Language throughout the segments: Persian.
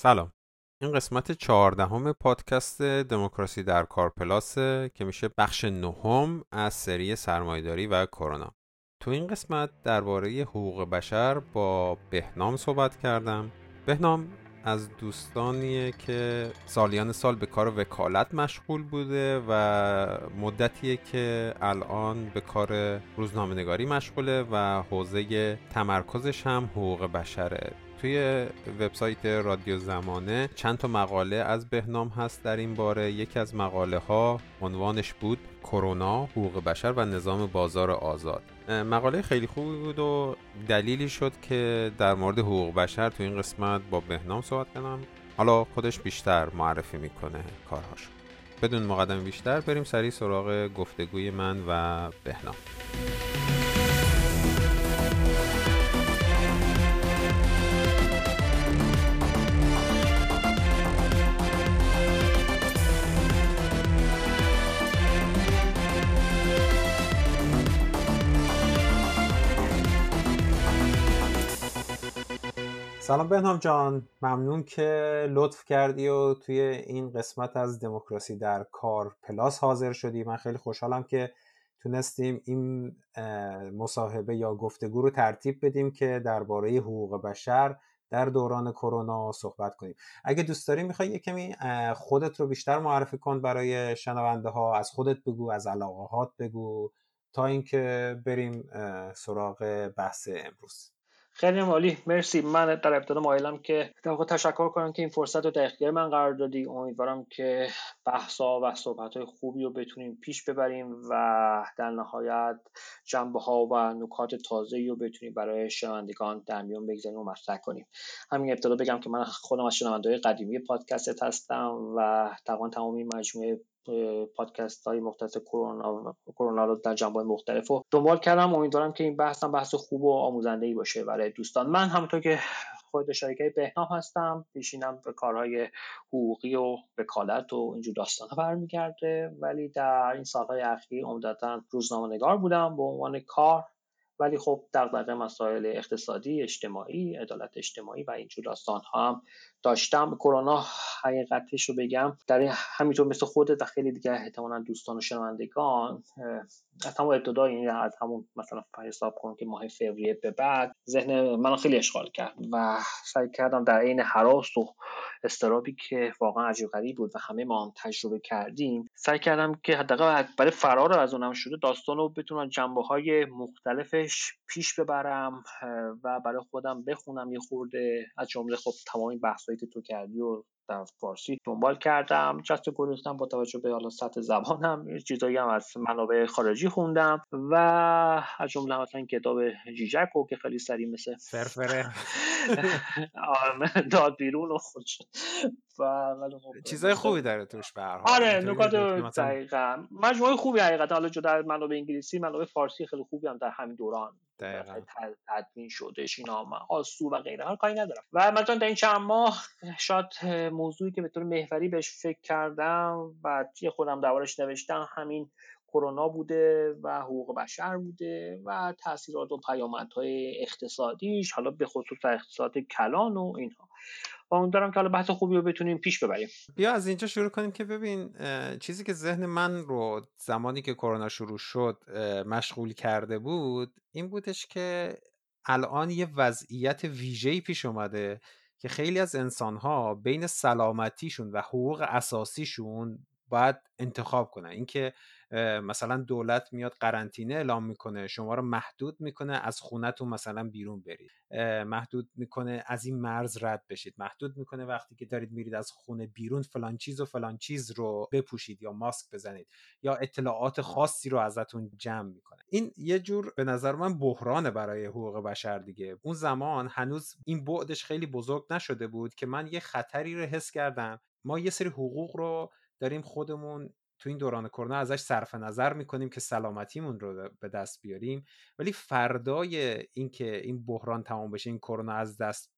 سلام. این قسمت چهاردهم پادکست دموکراسی در کار پلاسه که میشه بخش نهم از سری سرمایداری و کرونا. تو این قسمت درباره حقوق بشر با بهنام صحبت کردم. بهنام از دوستانیه که سالیان سال به کار وکالت مشغول بوده و مدتیه که الان به کار روزنامه‌نگاری مشغوله و حوزه تمرکزش هم حقوق بشره. توی وبسایت رادیو زمانه چند تا مقاله از بهنام هست در این باره. یکی از مقاله ها عنوانش بود کرونا حقوق بشر و نظام بازار آزاد. مقاله خیلی خوبی بود و دلیلی شد که در مورد حقوق بشر تو این قسمت با بهنام صحبت کنم. حالا خودش بیشتر معرفی می‌کنه کارهاش بدون مقدم بیشتر بریم سریع سراغ گفتگوی من و بهنام. سلام بهنام جان. ممنون که لطف کردی و توی این قسمت از دموکراسی در کار پلاس حاضر شدی. من خیلی خوشحالم که تونستیم این مصاحبه یا گفتگو رو ترتیب بدیم که درباره حقوق بشر در دوران کرونا صحبت کنیم. اگه دوست داری می‌خوای یه کمی خودت رو بیشتر معرفی کن برای شنونده ها از خودت بگو از علاقه بگو تا اینکه بریم سراغ بحث امروز. خیلی عالی. مرسی. من در ابتدا مایلم که در تشکر کنم که این فرصت رو در اختیار من قرار دادی. امیدوارم که بحثا و صحبت های خوبی رو بتونیم پیش ببریم و در نهایت جنبه ها و نکات تازه رو بتونیم برای شنوندگان در میون بگذاریم و مطرح کنیم. همین ابتدا بگم که من خودم از شنونده قدیمی پادکست هستم و تقریبا تمام این مجموعه پادکست های مختص کرونا کرونا رو در جنبه مختلف و دنبال کردم. امیدوارم که این بحث هم بحث خوب و آموزنده ای باشه برای دوستان. من همونطور که خود شریکه بهنام هستم پیشینم به کارهای حقوقی و وکالت و اینجور داستان برمیگرده ولی در این سالهای اخیر عمدتا روزنامه نگار بودم به عنوان کار. ولی خب دغدغه مسائل اقتصادی اجتماعی عدالت اجتماعی و اینجور داستان ها هم داشتم. کرونا حقیقتش رو بگم. در همینطور مثل خودت و خیلی دیگه احتمالا دوستان و شنوندگان از همون ابتدا یعنی از همون مثلا حساب کنم که ماه فوریه به بعد ذهن منو خیلی اشغال کرد و سعی کردم در عین حراس و استرابی که واقعا عجیب غریب بود و همه ما هم تجربه کردیم سعی کردم که حداقل برای فرار از اونم شده داستان رو بتونم جنبه های مختلفش پیش ببرم و برای خودم بخونم یه خورده. از جمله خب تمام بحثایی که تو کردی و در فارسی دنبال کردم. جست گریختم با توجه به حالا سطح زبانم. چیزایی هم از منابع خارجی خوندم و از جمله مثلا کتاب جیجک و که خیلی سریع مثل فرفره. داد بیرون و خود خب چیزای خوبی داره توش به آره نکات دقیقا. مجموعه خوبی حقیقتا. حالا جدا منابع انگلیسی منابع فارسی خیلی خوبی هم در همین دوران تدوین شدهش. اینا آسو و غیره. ها کاری ندارم. و مثلا در این چند ماه شاید موضوعی که به طور محوری بهش فکر کردم و یه خودم دوارش نوشتم همین کرونا بوده و حقوق بشر بوده و تاثیرات و پیامدهای اقتصادیش حالا به خصوص اقتصاد کلان و اینها. و اون دارم که حالا بحث خوبی رو بتونیم پیش ببریم. بیا از اینجا شروع کنیم که ببین چیزی که ذهن من رو زمانی که کرونا شروع شد مشغول کرده بود این بودش که الان یه وضعیت ویژه‌ای پیش اومده که خیلی از انسانها بین سلامتیشون و حقوق اساسیشون باید انتخاب کنن. اینکه مثلا دولت میاد قرنطینه اعلام می‌کنه شما رو محدود می‌کنه از خونتون مثلا بیرون برید. محدود می‌کنه از این مرز رد بشید. محدود می‌کنه وقتی که دارید میرید از خونه بیرون فلان چیز و فلان چیز رو بپوشید یا ماسک بزنید یا اطلاعات خاصی رو ازتون جمع می‌کنه. این یه جور به نظر من بحرانه برای حقوق بشر دیگه. اون زمان هنوز این بعدش خیلی بزرگ نشده بود که من یه خطری رو حس کردم. ما یه سری حقوق رو داریم خودمون تو این دوران کرونا ازش صرف نظر می‌کنیم که سلامتیمون رو به دست بیاریم. ولی فردای اینکه این بحران تمام بشه این کرونا از دست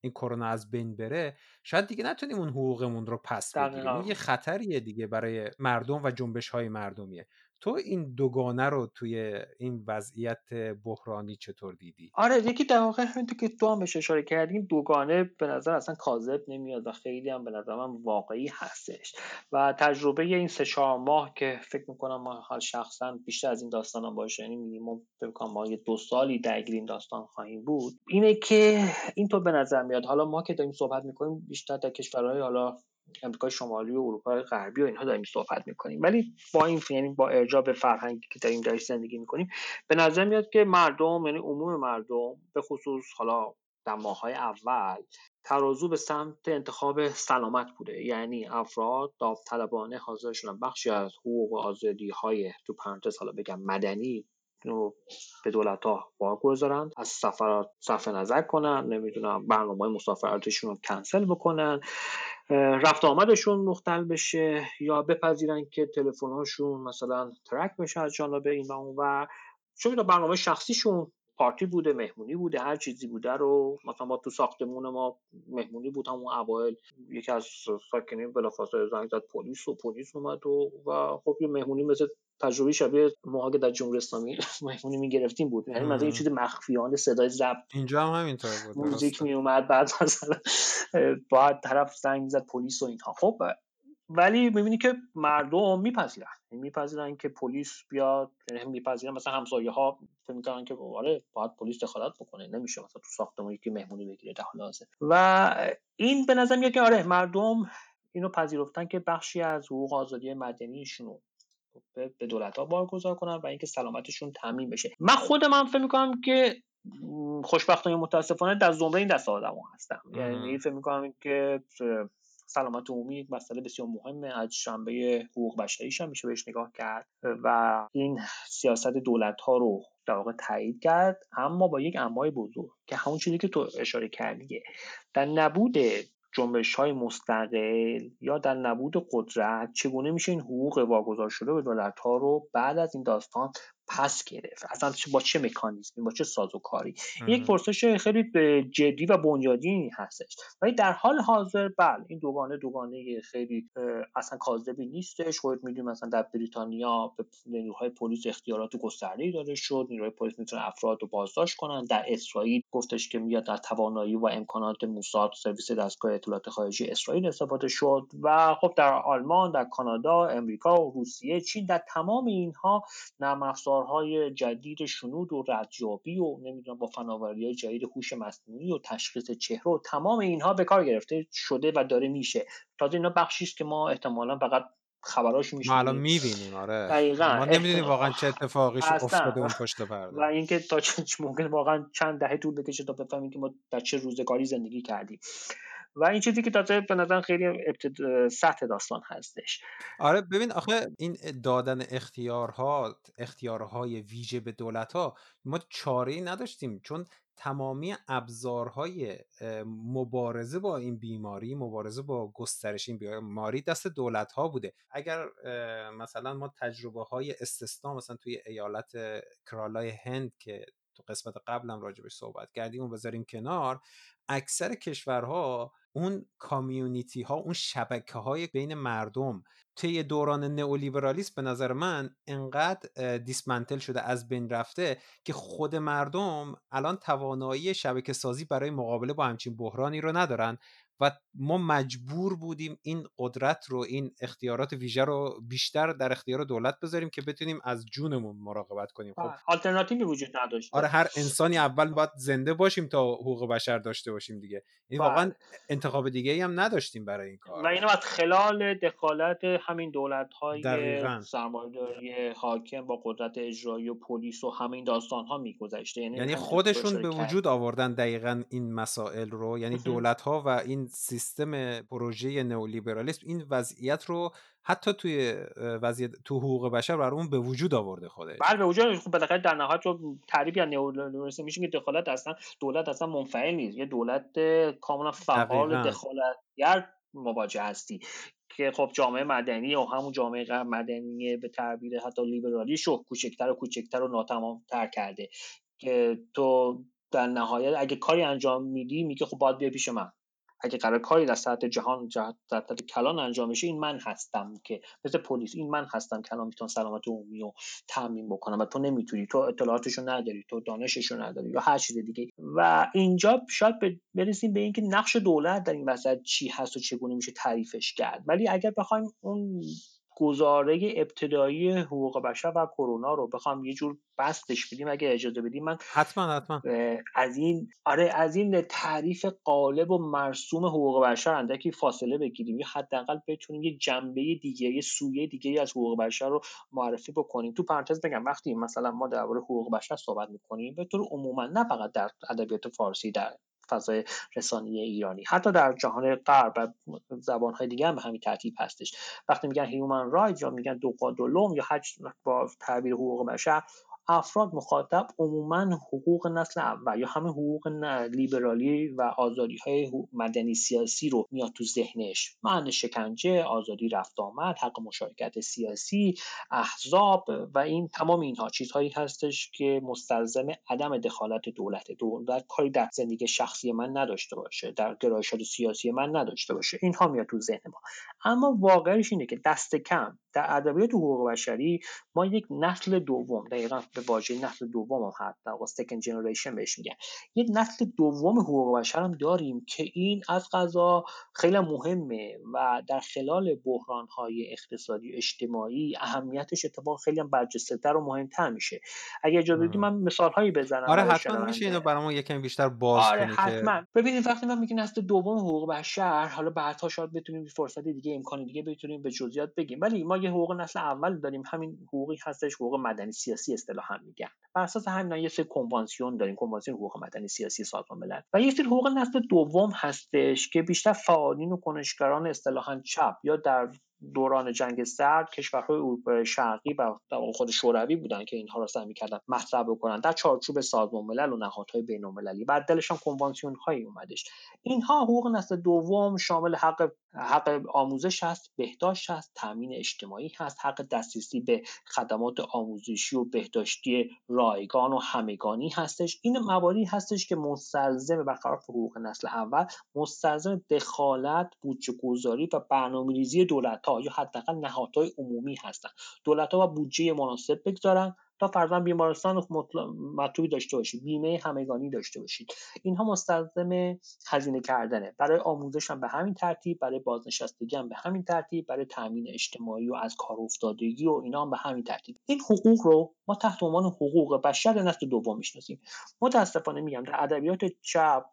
این کرونا از بین بره شاید دیگه نتونیم اون حقوقمون رو پس بگیریم. یه خطریه دیگه برای مردم و جنبش های مردمیه. تو این دوگانه رو توی این وضعیت بحرانی چطور دیدی؟ آره یکی در واقع همینطور که تو هم بهش اشاره کردیم دوگانه به نظر اصلا کاذب نمیاد و خیلی هم به نظر من واقعی هستش. و تجربه این سه چهار ماه که فکر می‌کنم ما حال شخصا بیشتر از این داستان هم باشه یعنی مینیمم فکر ما یه دو سالی درگیر این داستان خواهیم بود اینه که اینطور به نظر میاد حالا ما که داریم صحبت می‌کنیم بیشتر در کشورهای حالا امریکای شمالی و اروپای غربی و اینها داریم صحبت می‌کنیم. ولی با این یعنی با ارجاع به فرهنگی که داریم درش زندگی می‌کنیم به نظر میاد که مردم یعنی عموم مردم به خصوص حالا در ماهای اول ترازو به سمت انتخاب سلامت بوده. یعنی افراد داوطلبانه حاضر شدن بخشی از حقوق و آزادی های تو پرانتز حالا بگم مدنی رو به دولت ها واگذارن از سفرات صرف نظر کنن نمی‌دونم برنامه مسافرتشون رو کنسل بکنن رفت آمدشون مختل بشه یا بپذیرن که تلفن هاشون مثلا ترک بشه از جانب این و اون و چون برنامه شخصیشون پارتی بوده مهمونی بوده هر چیزی بوده رو مثلا ما تو ساختمون ما مهمونی بود همون اوایل یکی از ساکنین بلافاصله زنگ زد پلیس و پلیس اومد و و خب یه مهمونی مثل تجربه شبیه ما که در جمهوری اسلامی مهمونی می‌گرفتیم بود. یعنی مثلا یه چیز مخفیانه صدای ضبط اینجا هم همینطور بود موزیک می اومد بعد مثلا بعد طرف زنگ می‌زد پلیس و اینها. خب ولی می‌بینی که مردم میپذیرن. یعنی میپذیرن که پلیس بیاد یعنی میپذیرن مثلا همسایه ها فکر می‌کنن که آره باید پلیس دخالت بکنه نمیشه مثلا تو ساختمانی که مهمونی بگیره در حال حاضر. و این به نظر میاد که آره مردم اینو پذیرفتن که بخشی از حقوق آزادی مدنیشون به دولت ها بارگذار کنن و اینکه سلامتشون تامین بشه. من خودم هم فکر می‌کنم که خوشبختانه متاسفانه در زمره این دست آدم هستم. یعنی فکر می‌کنم که سلامت عمومی یک مسئله بسیار مهمه. از شنبه حقوق بشریش هم میشه بهش نگاه کرد و این سیاست دولت ها رو در واقع تایید کرد اما با یک امای بزرگ که همون چیزی که تو اشاره کردیه در نبود جنبش های مستقل یا در نبود قدرت چگونه میشه این حقوق واگذار شده به دولت ها رو بعد از این داستان پس گرفت. اصلا با چه مکانیزمی با چه سازوکاری؟ یک پرسش خیلی جدی و بنیادی هستش. ولی در حال حاضر بله این دوگانه دوگانه خیلی اصلا کاذبی نیستش. خودت می‌دونی مثلا در بریتانیا به نیروهای پلیس اختیارات گسترده‌ای داده شد. نیروهای پلیس می‌تونن افراد رو بازداشت کنن. در اسرائیل گفتش که میاد در توانایی و امکانات موساد سرویس دستگاه اطلاعات خارجی اسرائیل استفاده شد و خب در آلمان در کانادا امریکا و روسیه چین در تمام اینها نرم ابزارهای جدید شنود و ردیابی و نمی‌دونم با فناوری های جدید هوش مصنوعی و تشخیص چهره و تمام اینها به کار گرفته شده و داره میشه. تازه اینا بخشی است که ما احتمالا فقط خبراش میشه ما الان می‌بینیم آره. دقیقاً. ما نمی‌دونیم واقعا چه اتفاقی افتاده اون پشت پرده. و اینکه تا چه ممکن واقعا چند دهه طول بکشه تا بفهمیم که ما در چه روزگاری زندگی کردیم. و این چیزی که تازه به نظر خیلی ابتد... سطح داستان هستش. آره ببین آخه این دادن اختیارها اختیارهای ویژه به دولت ها ما چاره ای نداشتیم. چون تمامی ابزارهای مبارزه با این بیماری مبارزه با گسترش این بیماری دست دولت ها بوده. اگر مثلا ما تجربه های استثنا مثلا توی ایالت کرالای هند که تو قسمت قبلم راجبش صحبت کردیم و بذاریم کنار. اکثر کشورها اون کامیونیتی ها اون شبکه های بین مردم طی دوران نئولیبرالیسم به نظر من انقدر دیسمنتل شده از بین رفته که خود مردم الان توانایی شبکه سازی برای مقابله با همچین بحرانی رو ندارن. و ما مجبور بودیم این قدرت رو این اختیارات ویژه رو بیشتر در اختیار دولت بذاریم که بتونیم از جونمون مراقبت کنیم. خب آلترناتیوی وجود نداشت آره هر انسانی اول باید زنده باشیم تا حقوق بشر داشته باشیم دیگه. این واقعا انتخاب دیگه ای هم نداشتیم برای این کار. و اینو از خلال دخالت همین دولت های سرمایه‌داری حاکم با قدرت اجرایی و پلیس و همین داستان ها میگذشته. یعنی, یعنی خودشون به وجود آوردن دقیقا این مسائل رو. یعنی دولت ها و این سیستم پروژه نئولیبرالیسم این وضعیت رو حتی توی وضعیت تو حقوق بشر برامون به وجود آورده خودش. بله به وجود خب بالاخره در نهایت رو تعریفی از نئولیبرالیسم میشه که دخالت اصلا دولت اصلا منفعل نیست. یه دولت کاملا فعال دخالتگر مواجه هستی که خب جامعه مدنی و همون جامعه مدنی به تعبیر حتی لیبرالی شو کوچکتر و کوچکتر و ناتمام تر کرده که تو در نهایت اگه کاری انجام میدی میگه خب باید بیا پیش من. اگه قرار کاری در سطح جهان در سطح کلان انجام بشه این من هستم که مثل پلیس این من هستم که الان می‌تونم سلامت عمومی رو تامین بکنم. و تو نمی‌تونی تو اطلاعاتشو نداری تو دانششو نداری یا هر چیز دیگه. و اینجا شاید برسیم به اینکه نقش دولت در این وسط چی هست و چگونه میشه تعریفش کرد. ولی اگر بخوایم اون گزاره ابتدایی حقوق بشر و کرونا رو بخوام یه جور بستش بدیم اگه اجازه بدیم من حتما حتما. از این آره از این تعریف قالب و مرسوم حقوق بشر اندکی فاصله بگیریم. یا حداقل بتونیم یه جنبه دیگه یه سویه دیگه از حقوق بشر رو معرفی بکنیم. تو پرانتز بگم وقتی مثلا ما درباره حقوق بشر صحبت می‌کنیم به طور عموما نه فقط در ادبیات فارسی در فضای رسانی ایرانی. حتی در جهان غرب و زبانهای دیگه هم به همین ترتیب هستش. وقتی میگن هیومن رایت یا میگن دوقادولوم یا هر با تعبیر حقوق بشر افراد مخاطب عموما حقوق نسل اول یا همه حقوق لیبرالی و آزادی های مدنی سیاسی رو میاد تو ذهنش. معنی شکنجه آزادی رفت آمد حق مشارکت سیاسی احزاب و این تمام اینها چیزهایی هستش که مستلزم عدم دخالت دولت دولت کاری در زندگی شخصی من نداشته باشه در گرایشات سیاسی من نداشته باشه. اینها میاد تو ذهن ما. اما واقعش اینه که دست کم در ادبیات حقوق بشری ما یک نسل دوم دقیقا به واژه نسل دوم هم در واقع سکند جنریشن بهش میگن. یک نسل دوم حقوق بشر هم داریم که این از غذا خیلی مهمه و در خلال بحران های اقتصادی اجتماعی اهمیتش اتفاق خیلی هم برجسته و مهمتر میشه. اگه اجازه بدید من مثال هایی بزنم آره حتما میشه اینو برامون یکم بیشتر باز آره حتما که... ببینید وقتی من میگم نسل دوم حقوق بشر حالا بعدها شاید بتونیم فرصت دیگه امکان دیگه بتونیم به جزئیات بگیم. ولی ما یه حقوق نسل اول داریم. همین حقوقی هستش حقوق مدنی سیاسی اصطلاحا میگن. بر اساس همین یه سری کنوانسیون داریم کنوانسیون حقوق مدنی سیاسی سازمان ملل. و یه سری حقوق نسل دوم هستش که بیشتر فعالین و کنشگران اصطلاحا چپ یا در دوران جنگ سرد کشورهای اروپای شرقی و خود شوروی بودن که اینها را سعی می‌کردن مطرح بکنن. در چارچوب سازمان ملل و نهادهای بین المللی بعد دلش هم کنوانسیون هایی اومدش. اینها حقوق نسل دوم شامل حق حق آموزش هست بهداشت هست تامین اجتماعی هست حق دسترسی به خدمات آموزشی و بهداشتی رایگان و همگانی هستش. این مواردی هستش که مستلزم برقرار حقوق نسل اول مستلزم دخالت بودجه گذاری و برنامه‌ریزی دولت ها یا حداقل نهادهای عمومی هستند دولت ها و بودجه مناسب بگذارن تا فرضاً بیمارستان مطلوبی داشته باشید. بیمه همگانی داشته باشید. اینها مستلزم هزینه کردنه. برای آموزش هم به همین ترتیب برای بازنشستگی هم به همین ترتیب برای تامین اجتماعی و از کار افتادگی و اینا هم به همین ترتیب. این حقوق رو ما تحت عنوان حقوق بشر نسل دوم می‌شناسیم. متاسفانه میگم در ادبیات چپ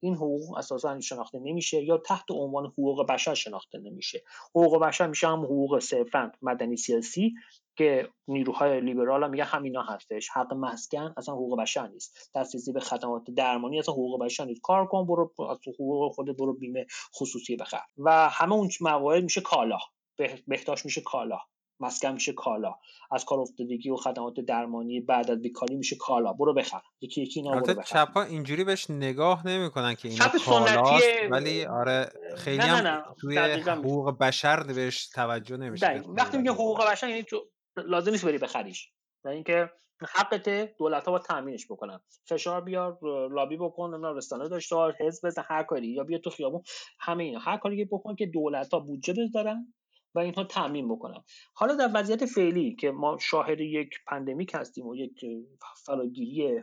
این حقوق اساسا شناخته نمیشه یا تحت عنوان حقوق بشر شناخته نمیشه. حقوق بشر میشه هم حقوق صرفا مدنی سیاسی. که نیروهای لیبرال هم میگن همینا هستش. حق مسکن اصلا حقوق بشر نیست. دسترسی به خدمات درمانی اصلا حقوق بشر نیست. کار کن برو از حقوق خود برو بیمه خصوصی بخر. و همه اون موارد میشه کالا. بهداشت میشه کالا. مسکن میشه کالا. از کار افتادگی و خدمات درمانی بعد از بیکاری میشه کالا. برو بخر. یکی یکی اینا برو بخر. چپا اینجوری بهش نگاه نمی‌کنن که اینا کالاست ولی آره خیلی نه نه نه. هم توی حقوق بشر بهش توجه نمیشه. وقتی میگه حقوق بشر یعنی لازم نیست بری بخریش و اینکه حقت دولت ها با تامینش بکنن. فشار بیار لابی بکن نه رسانه داشته باش حزب بزن هر کاری. یا بیا تو خیابون. همه اینا. هر کاری بکن که دولت ها بودجه بذارن و اینها تامین بکنن. حالا در وضعیت فعلی که ما شاهد یک پندمیک هستیم و یک فراگیری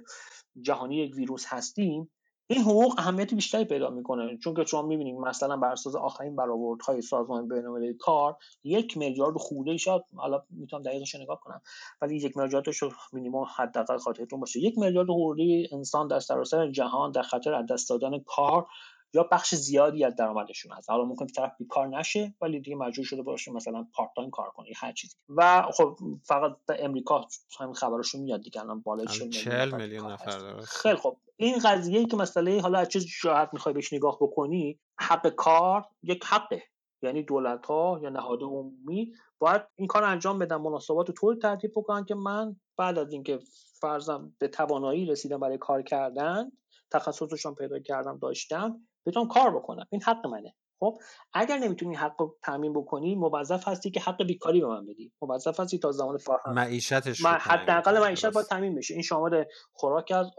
جهانی یک ویروس هستیم این حقوق اهمیت بیشتری پیدا می‌کنه. چون که شما می‌بینید مثلا بر اساس آخرین برآوردهای سازمان بین‌المللی کار یک میلیارد خورده شد حالا می‌تونم دقیقش نگاه کنم ولی یک میلیاردش مینیمم حداقل خاطرتون باشه. یک میلیارد خورده انسان در سراسر جهان در خطر از دست دادن کار یا بخش زیادی از درآمدشون هست. حالا ممکن طرف بیکار نشه ولی دیگه مجبور شده باشه مثلا پارت تایم کار کنه هر چیزی. و خب فقط در امریکا همین خبرشو میاد دیگه الان بالای 40 میلیون نفر خیلی خب. این قضیه ای که مسئله حالا از چه جهت می‌خوای بهش نگاه بکنی حق کار یک حقه یعنی دولت ها یا نهاد عمومی باید این کار انجام بدن مناسبات رو طور ترتیب بکنن که من بعد از اینکه فرضم به توانایی رسیدم برای کار کردن تخصصشون پیدا کردم داشتم بتونم کار بکنم. این حق منه. خب اگر نمی‌تونی حق رو تامین بکنی موظف هستی که حق بیکاری به من بدی. موظف هستی تا زمان فراهم. معیشتش حداقل معیشت باید تامین بشه. این شامل خوراک از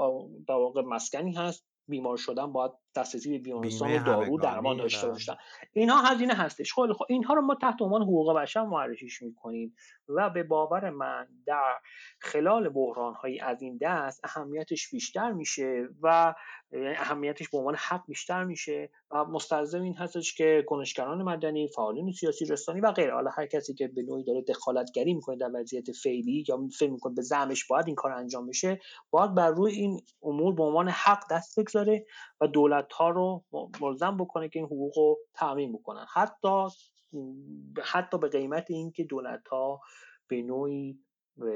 در واقع مسکنی هست. بیمار شدن باید دسترسی به بیمارستان و دارو درمان داشته باشن. اینها هزینه هستش. خیلی خب اینها رو ما تحت عنوان حقوق بشر معرفیش می‌کنیم و به باور من در خلال بحران هایی از این دست اهمیتش بیشتر میشه و اهمیتش به عنوان حق بیشتر میشه و مستلزم این هستش که کنشگران مدنی فعالین سیاسی رسانی و غیره. حالا هر کسی که به نوعی داره دخالتگری می‌کنه در وضعیت فعلی یا فکر می‌کنه به زعمش باید این کار انجام بشه باید بر روی این امور به عنوان حق دست بگذاره و دولت ها رو ملزم بکنه که این حقوق رو تعمین بکنن. حتی حتی به قیمت اینکه دولت ها به نوعی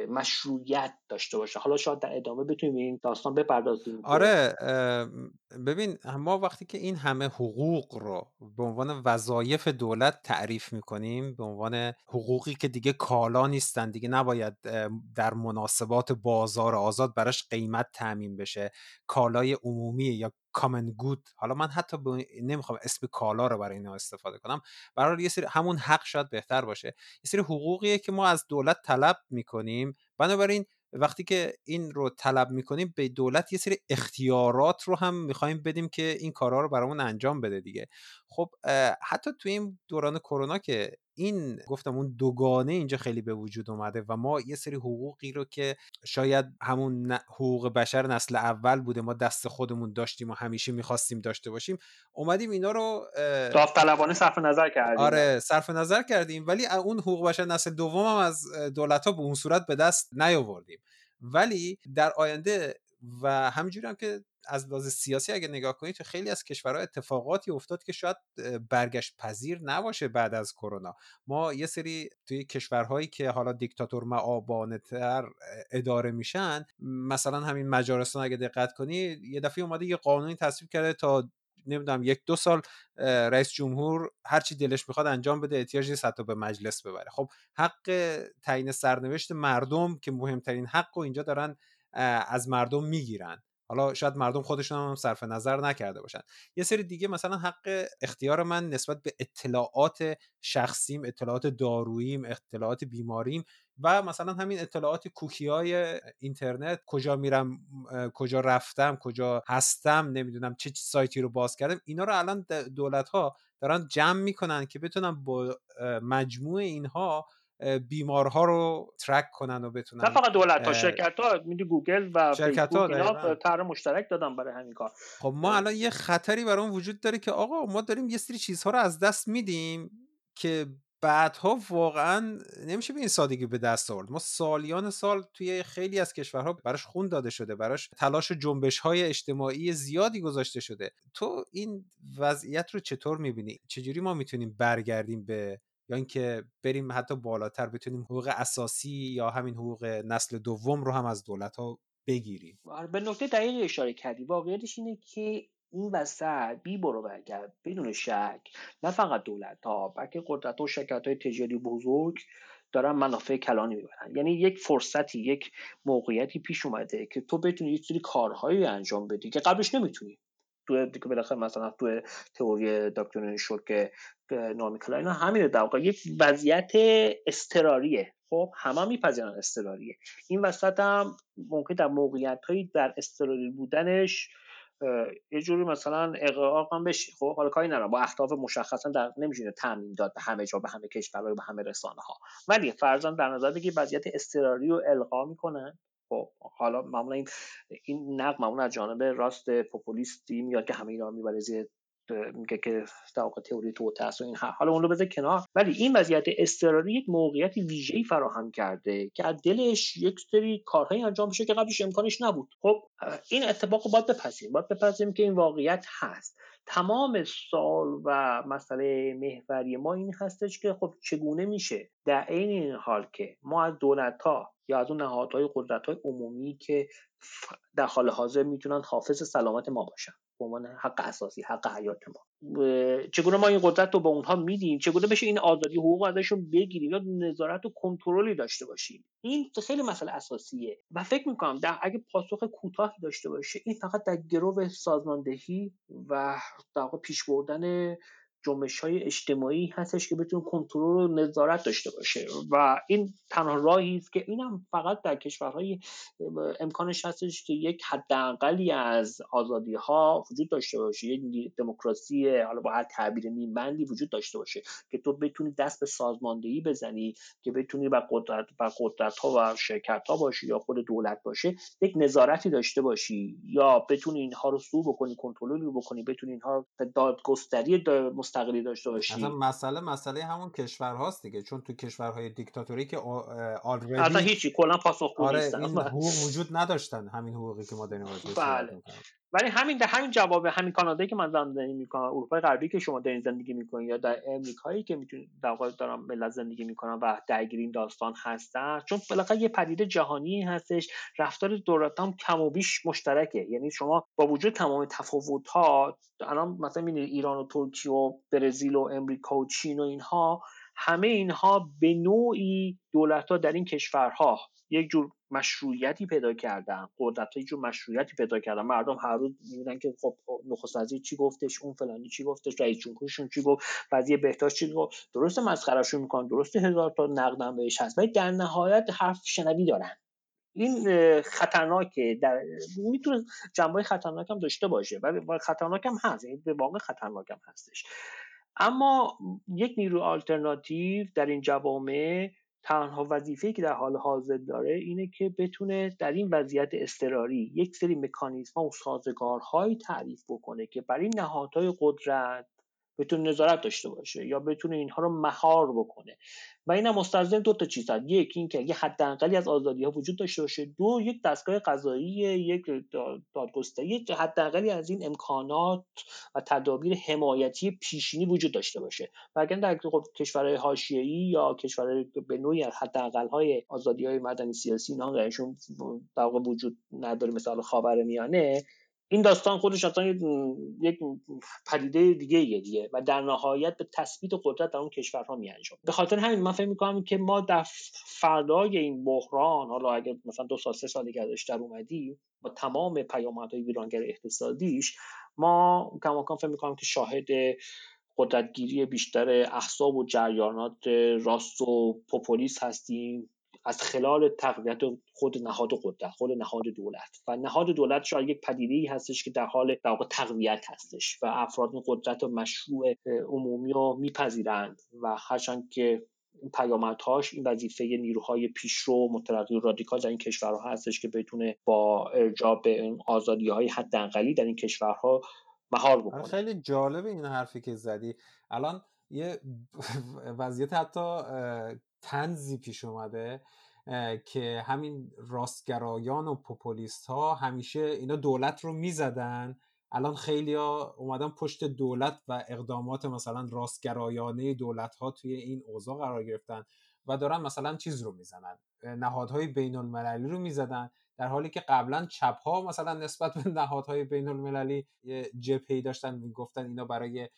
مشروعیت داشته باشه. حالا شاید در ادامه بتونیم این داستان بپردازیم آره ببین ما وقتی که این همه حقوق رو به عنوان وظایف دولت تعریف می‌کنیم به عنوان حقوقی که دیگه کالا نیستن دیگه نباید در مناسبات بازار آزاد براش قیمت تعمین بشه کالای عمومی یا کامن گود حالا من حتی ب... نمی‌خوام اسم کالا رو برای اینا استفاده کنم. برای یه سری همون حق شاید بهتر باشه. یه سری حقوقیه که ما از دولت طلب می‌کنیم. بنابراین وقتی که این رو طلب می‌کنیم به دولت یه سری اختیارات رو هم می‌خوایم بدیم که این کارها رو برامون انجام بده دیگه. خب حتی تو این دوران کرونا که این گفتم اون دوگانه اینجا خیلی به وجود اومده و ما یه سری حقوقی رو که شاید همون حقوق بشر نسل اول بوده ما دست خودمون داشتیم و همیشه می‌خواستیم داشته باشیم اومدیم اینا رو داوطلبانه صرف نظر کردیم. آره صرف نظر کردیم ولی اون حقوق بشر نسل دوم هم از دولت ها به اون صورت به دست نیاوردیم. ولی در آینده و همینجوری هم که از لحاظ سیاسی اگه نگاه کنید تو خیلی از کشورها اتفاقاتی افتاد که شاید برگشت پذیر نباشه بعد از کرونا. ما یه سری توی کشورهایی که حالا دیکتاتور معابانه تر اداره میشن مثلا همین مجارستان اگه دقت کنی یه دفعه اومده یه قانونی تصویب کرده تا نمی‌دونم یک دو سال رئیس جمهور هر چی دلش می‌خواد انجام بده احتیاج نیست حتی به مجلس ببره. خب حق تعیین سرنوشت مردم که مهمترین حق رو اینجا دارن از مردم می‌گیرن. حالا شاید مردم خودشون هم صرف نظر نکرده باشن. یه سری دیگه مثلا حق اختیار من نسبت به اطلاعات شخصیم اطلاعات داروییم اطلاعات بیماریم و مثلا همین اطلاعات کوکی های اینترنت کجا میرم کجا رفتم کجا هستم نمی‌دونم چه سایتی رو باز کردم اینا رو الان دولت ها دارن جمع می‌کنن که بتونن با مجموع اینها بیمارها رو ترک کنن و بتونن نه فقط دولت ها شرکت ها میدی گوگل و شرکت ها اینا طرح مشترک دادن برای همین کار. خب ما الان یه خطری برای وجود داره که آقا ما داریم یه سری چیزها رو از دست میدیم که بعدها واقعا نمیشه به این سادگی به دست آورد. ما سالیان سال توی خیلی از کشورها براش خون داده شده براش تلاش و جنبش های اجتماعی زیادی گذاشته شده. تو این وضعیت رو چطور می‌بینی؟ چجوری ما می‌تونیم برگردیم به یا اینکه بریم حتی بالاتر بتونیم حقوق اساسی یا همین حقوق نسل دوم رو هم از دولت ها بگیریم. آره، به نکته دقیقی اشاره کردی. واقعیتش اینه که این وسط بی برو برگرد بدون شک. نه فقط دولت ها بلکه قدرت و شرکت های تجاری بزرگ دارن منافع کلانی می‌برن. یعنی یک فرصتی یک موقعیتی پیش اومده که تو بتونی یک سری کارهایی انجام بدی که قبلش نمی‌تونی. تو دیگه بالاخره مثلا تو تئوری دکتر شد که نامی کلاین. همینه در واقع یک وضعیت استراریه خب همه میپذیرن استراریه این وسط هم ممکن در موقعیت هایی در استراری بودنش یه جوری مثلا اقراق هم بشی. خب حالا کاری ندارم. با اهداف مشخصا در نمیشه تامین داد به همه جا به همه کشورها به همه رسانه ها ولی فرضاً در نظر بگیر وضعیت استراری رو القا می‌کنن. خب حالا معمولا این این نقد معمولا از جانب راست پوپولیستی میاد که همه اینا می‌بره زیر میگه که در تئوری توته است و این حالا اون رو بذار کنار. ولی این وضعیت اضطراری یک موقعیت ویژه‌ای فراهم کرده که از دلش یک سری کارهایی انجام بشه که قبلش امکانش نبود. خب این اتفاق باید بپذیریم. باید بپذیریم که این واقعیت هست. تمام سال و مسئله محوری ما این هستش که خب چگونه میشه در عین این حال که ما از دولت ها یا از اون نهادهای قدرت های عمومی که در حال حاضر می‌تونن حافظ سلامت ما باشن. به عنوان حق اساسی حق حیات ما. چگونه ما این قدرت رو به اونها میدیم؟ چگونه بشه این آزادی حقوق ازشون بگیریم یا نظارت و کنترلی داشته باشیم؟ این خیلی مسئله اساسیه. و فکر می‌کنم در اگه پاسخ کوتاهی داشته باشه این فقط در گرو سازماندهی و در پیش بردن جنبش های اجتماعی هستش که بتونه کنترل و نظارت داشته باشه. و این تنها راهی است که اینم فقط در کشورهای امکانش هستش که یک حداقلی از آزادی ها وجود داشته باشه. یک دموکراسی حالا با هر تعبیر نیمبندی وجود داشته باشه که تو بتونی دست به سازماندهی بزنی که بتونی با قدرت و قدرت ها و شرکت ها باشی یا خود دولت باشه یک نظارتی داشته باشی. یا بتونی اینها رو سو بکنی کنترلی بکنی بتونی اینها دادگستری مستقلی داشته باشی. اصلا مسئله مسئله همون کشورهاست دیگه. چون تو کشورهای دیکتاتوری که آلردی اصلا هیچی کلا پاسخگو آره این حقوق وجود نداشتن همین حقوقی که ما داریم بله. ولی همین در همین جواب همین کانادایی که من زندگی می‌کنم اروپای غربی که شما دارین زندگی می‌کنین یا در امریکایی که می‌تونید در واقع دارم ملت زندگی می‌کنم و درگیر این داستان هستن چون بالاخره یه پدیده جهانی هستش رفتار دولت هم کم و بیش مشترکه. یعنی شما با وجود تمام تفاوت ها الان مثلا ایران و ترکیه و برزیل و امریکا و چین و اینها همه اینها به نوعی دولت ها در این کشورها یک جور مشروعیتی پیدا کردن قدرت های جور مشروعیتی پیدا کردن. مردم هر روز می‌بینن که خب نخست وزیر چی گفتش اون فلانی چی گفتش رئیس جمهورشون چی گفت وزیر بهداشت چی گفت. درست مسخرهشون می‌کنن درست هزار تا نقدم بهش هست ولی در نهایت حرف شنوی دارن. این خطرناکه. در می‌تونه جنبه خطرناک هم داشته باشه ولی خطرناک هم هست یعنی به واقع خطرناک هم هستش. اما یک نیرو آلترناتیو در این جوامع تنها وظیفه‌ای که در حال حاضر داره اینه که بتونه در این وضعیت اضطراری یک سری مکانیزم و سازگارهایی تعریف بکنه که برای نهادهای قدرت بتونه نظارت داشته باشه یا بتونه اینها رو مهار بکنه. و اینم مستلزم دو تا چیز هست. یک اینکه یه حداقلی از آزادی ها وجود داشته باشه. دو یک دستگاه قضایی یک دادگستری یک حداقلی از این امکانات و تدابیر حمایتی پیشینی وجود داشته باشه. و اگر در خب کشورهای حاشیه‌ای یا کشورهای به نوعی حداقل های آزادی های مدنی سیاسی اینا وجود نداره. مثال خاورمیانه. این داستان خودش اصلا یک پدیده دیگه ایه دیگه و در نهایت به تثبیت قدرت در اون کشورها می انجام به خاطر همین من فکر می‌کنم که ما در فردای این بحران حالا اگر مثلا دو سال سه سال دیگه ازش در اومدی با تمام پیامدهای ویرانگر اقتصادیش ما کماکان فکر می‌کنم که شاهد قدرتگیری بیشتر احساب و جریانات راست و پوپولیس هستیم. از خلال تقویت خود نهاد قدرت خود نهاد دولت. و نهاد دولت شاید یک پدیده ای هستش که در حال در تقویت هستش و افراد قدرت و مشروع عمومی رو میپذیرند و هرچند که این پیامدهاش این وظیفه نیروهای پیشرو مترقی و رادیکال در این کشورها هستش که بتونه با ارجاع به این آزادی های حداقلی در این کشورها مهار بکنه. خیلی جالب این حرفی که زدی. الان یه وضعیت حتی تنزی پیش اومده که همین راستگرایان و پوپولیست ها همیشه اینا دولت رو می‌زدن. الان خیلی ها اومدن پشت دولت و اقدامات مثلا راستگرایانه دولت ها توی این اوضاع قرار گرفتن و دارن مثلا چیز رو می‌زنن نهادهای بین المللی رو می‌زدن. در حالی که قبلا چپ ها مثلا نسبت به نهادهای بین المللی جپهی داشتن می‌گفتن اینا برای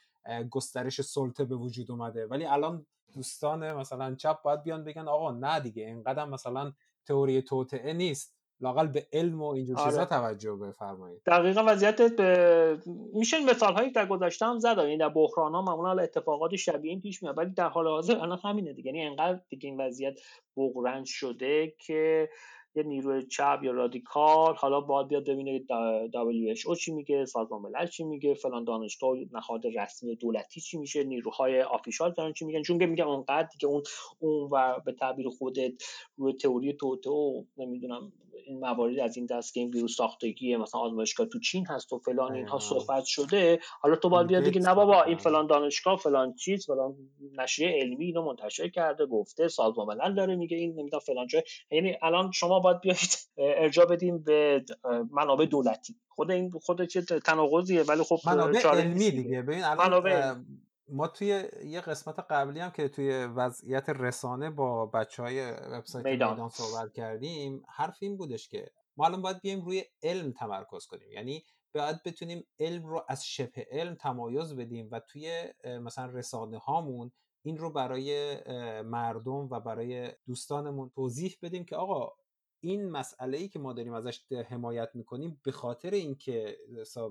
گسترش سلطه به وجود اومده. ولی الان دوستان مثلا چپ باید بیان بگن آقا نه دیگه اینقدر مثلا تئوری توطعه نیست. لاقل به علم و اینجور آره. چیزا توجه بفرمایید. دقیقا وضعیت به... میشه مثال هایی در گذشته هم زد یعنی در بحران ها معمولا اتفاقات شبیه این پیش میاد ولی در حال حاضر الان همینه دیگه. یعنی انقدر دیگه این وضعیت بغرنج شده که یه نیروی چپ یا رادیکال حالا باید بیاد ببینه WHO چی میگه سازمان ملل چی میگه فلان دانشگاه نهاد رسمی دولتی چی میشه نیروهای آفیشال دارن چی میگن. چون که میگن اونقدر که اون اون و به تعبیر خودت روی تئوری توتو نمی‌دونم این موارد از این دست که این ویروس ساختگی مثلا آزمایشگاه تو چین هست و فلان اینها صحبت شده حالا تو باید بیاد بگی نه بابا این فلان دانشگاه فلان چیز فلان نشریه علمی اینو منتشر کرده گفته سازمان ملل داره میگه این نمی‌دونم فلان جای یعنی الان شما باید بیاید ارجاع بدیم به منابع دولتی. خود این خود چه تناقضیه ولی خب منابع علمی دیگه. ببین الان ما توی یه قسمت قبلی هم که توی وضعیت رسانه با بچه های وبسایت میدان. میدان صحبت کردیم حرف این بودش که ما الان باید بیایم روی علم تمرکز کنیم یعنی باید بتونیم علم رو از شبه علم تمایز بدیم و توی مثلا رسانه هامون این رو برای مردم و برای دوستانمون توضیح بدیم که آقا این مسئله ای که ما داریم ازش حمایت می‌کنیم به خاطر اینکه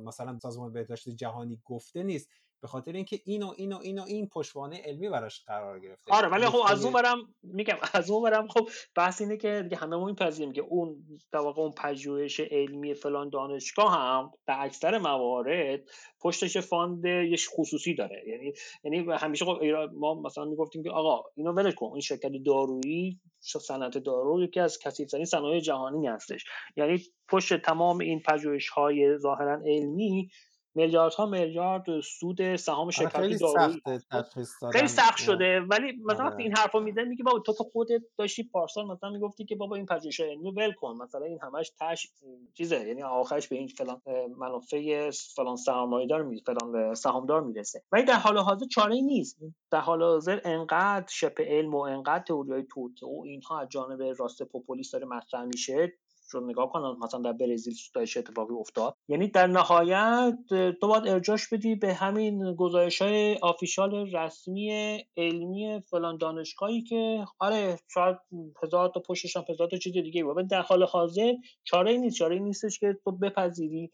مثلا سازمان بهداشت جهانی گفته نیست به خاطر اینکه اینو اینو اینو این پشتوانه علمی براش قرار گرفته. آره ولی خب از اون برم میگم از اون برم خب بحث اینه که دیگه همه ما میپذیریم که اون در واقع اون پژوهش علمی فلان دانشگاه هم در اکثر موارد پشتش فاند یه خصوصی داره. یعنی یعنی همیشه خب ما مثلا می‌گفتیم که آقا اینو ول کن این شرکت دارویی صنعت دارو یکی از کثیف‌ترین صنایع جهانی هستش. یعنی پشت تمام این پژوهش های ظاهرا علمی میلیاردها میلیارد سود سهام آره، شرکت دارویی خیلی سخت شده. ولی مثلا آره. این حرفو می‌زنی میگی بابا تو تو خودت داشتی پارسال مثلا می‌گفتی که بابا این پژوهش علمی ول کن. مثلا این همش تش چیزه یعنی آخرش به این فلان منافع فلان سرمایه‌دار می فلان سهامدار می‌رسه. ولی در حال حاضر چاره ای نیست. در حال حاضر انقدر شپ علم و انقدر تئوریای توته و اینها از جانب راست پوپولیست داره مطرح میشه رو نگاه کنن مثلا در برزیل چه اتفاقی افتاد. یعنی در نهایت تو باید ارجاش بدی به همین گزارش های آفیشال رسمی علمی فلان دانشگاهی که آره شاید هزار تا پشتش هم هزار تا چیز دیگه بود. در حال حاضر چاره نیست. چاره نیستش که تو بپذیری.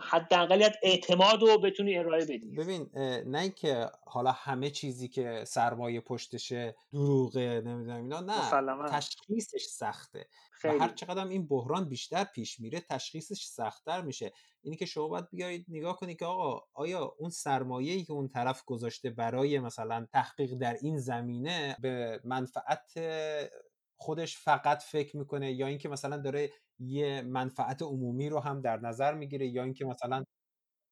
حداقل اعتماد رو بتونی ارائه بدی. ببین نه اینکه حالا همه چیزی که سرمایه پشتشه دروغه نمی‌دونم اینا نه. تشخیصش سخته. خیلی. و هر چقدر این بحران بیشتر پیش میره تشخیصش سختتر میشه. اینی که شما باید بیایید نگاه کنید که آقا آیا اون سرمایه ای که اون طرف گذاشته برای مثلا تحقیق در این زمینه به منفعت خودش فقط فکر می‌کنه یا اینکه مثلا داره یه منفعت عمومی رو هم در نظر می‌گیره یا اینکه مثلا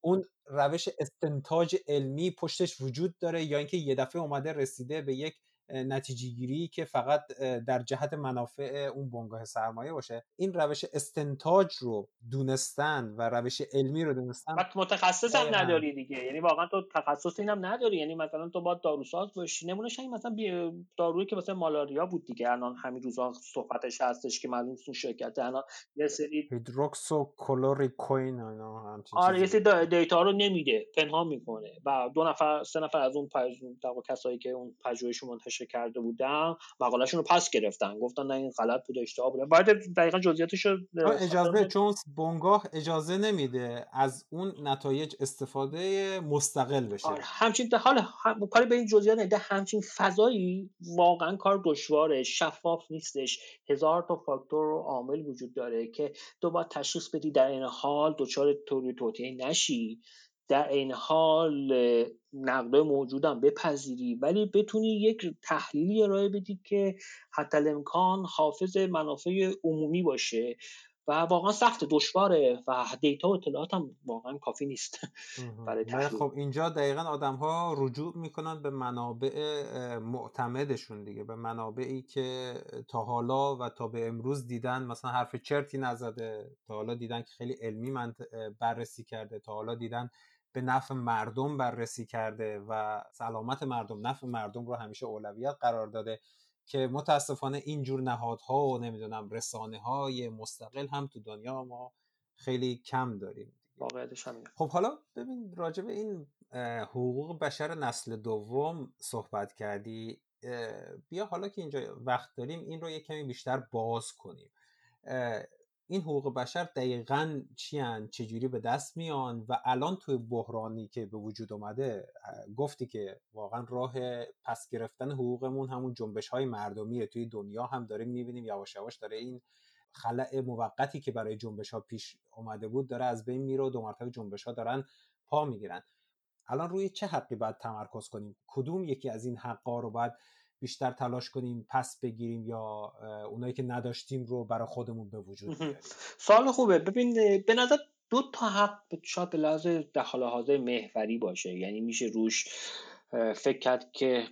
اون روش استنتاج علمی پشتش وجود داره یا اینکه یه دفعه اومده رسیده به یک نتیجه گیری که فقط در جهت منافع اون بنگاه سرمایه باشه. این روش استنتاج رو دونستن و روش علمی رو دونستن متخصص هم نداری دیگه. یعنی واقعا تو تخصص اینم نداری. یعنی مثلا تو باید داروساز باشی. نمونه این مثلا دارویی که مثلا مالاریا بود دیگه. الان همین روزا صحبتش هستش که معلوم اون شرکت. الان یه سری هیدروکسو کلوریکوین آره یه سری دیتا رو نمیده. پنهان می‌کنه. و دو نفر سه نفر از اون پژ... کسایی که اون پژوهش منتشر منتشر کرده بودم مقالهشون رو پس گرفتن. گفتن نه این غلط بوده اشتباه بوده باید دقیقا جزئیاتش رو اجازه چون بنگاه اجازه نمیده از اون نتایج استفاده مستقل بشه. آره همچین حال هم... کاری به این جزئیات نده همچین فضایی واقعا کار دشواره شفاف نیستش. هزار تا فاکتور و عامل وجود داره که تو باید تشخیص بدی در این حال دچار توری توتی نشی. در این حال نقده موجودم بپذیری ولی بتونی یک تحلیلی ارائه بدی که حتی امکان حافظ منافع عمومی باشه و واقعا سخت دشواره و دیتا و اطلاعات هم واقعا کافی نیست برای تحلیل. خب اینجا دقیقا آدم ها رجوع می‌کنن به منابع معتمدشون دیگه به منابعی که تا حالا و تا به امروز دیدن مثلا حرف چرتی نزده تا حالا دیدن که خیلی علمی من بررسی کرده تا حالا دیدن به نفع مردم بررسی کرده و سلامت مردم نفع مردم رو همیشه اولویت قرار داده که متاسفانه اینجور نهادها و نمی‌دونم رسانه های مستقل هم تو دنیا ما خیلی کم داریم خب حالا ببین راجع این حقوق بشر نسل دوم صحبت کردی بیا حالا که اینجا وقت داریم این رو یک کمی بیشتر باز کنیم. این حقوق بشر دقیقا چی هن؟ چجوری به دست میان و الان توی بحرانی که به وجود اومده گفتی که واقعا راه پس گرفتن حقوقمون همون جنبش های مردمیه. توی دنیا هم داریم می‌بینیم یواش یواش داره این خلع موقتی که برای جنبش ها پیش اومده بود داره از بین میره و دو مرتبه جنبش ها دارن پا می‌گیرن. الان روی چه حقی باید تمرکز کنیم؟ کدوم یکی از این حقا رو باید بیشتر تلاش کنیم پس بگیریم یا اونایی که نداشتیم رو برای خودمون به وجود بیاریم. سوال خوبه. ببین به نظر دو تا حق شاید به لحاظ در حال حاضر محوری باشه. یعنی میشه روش فکر کرد که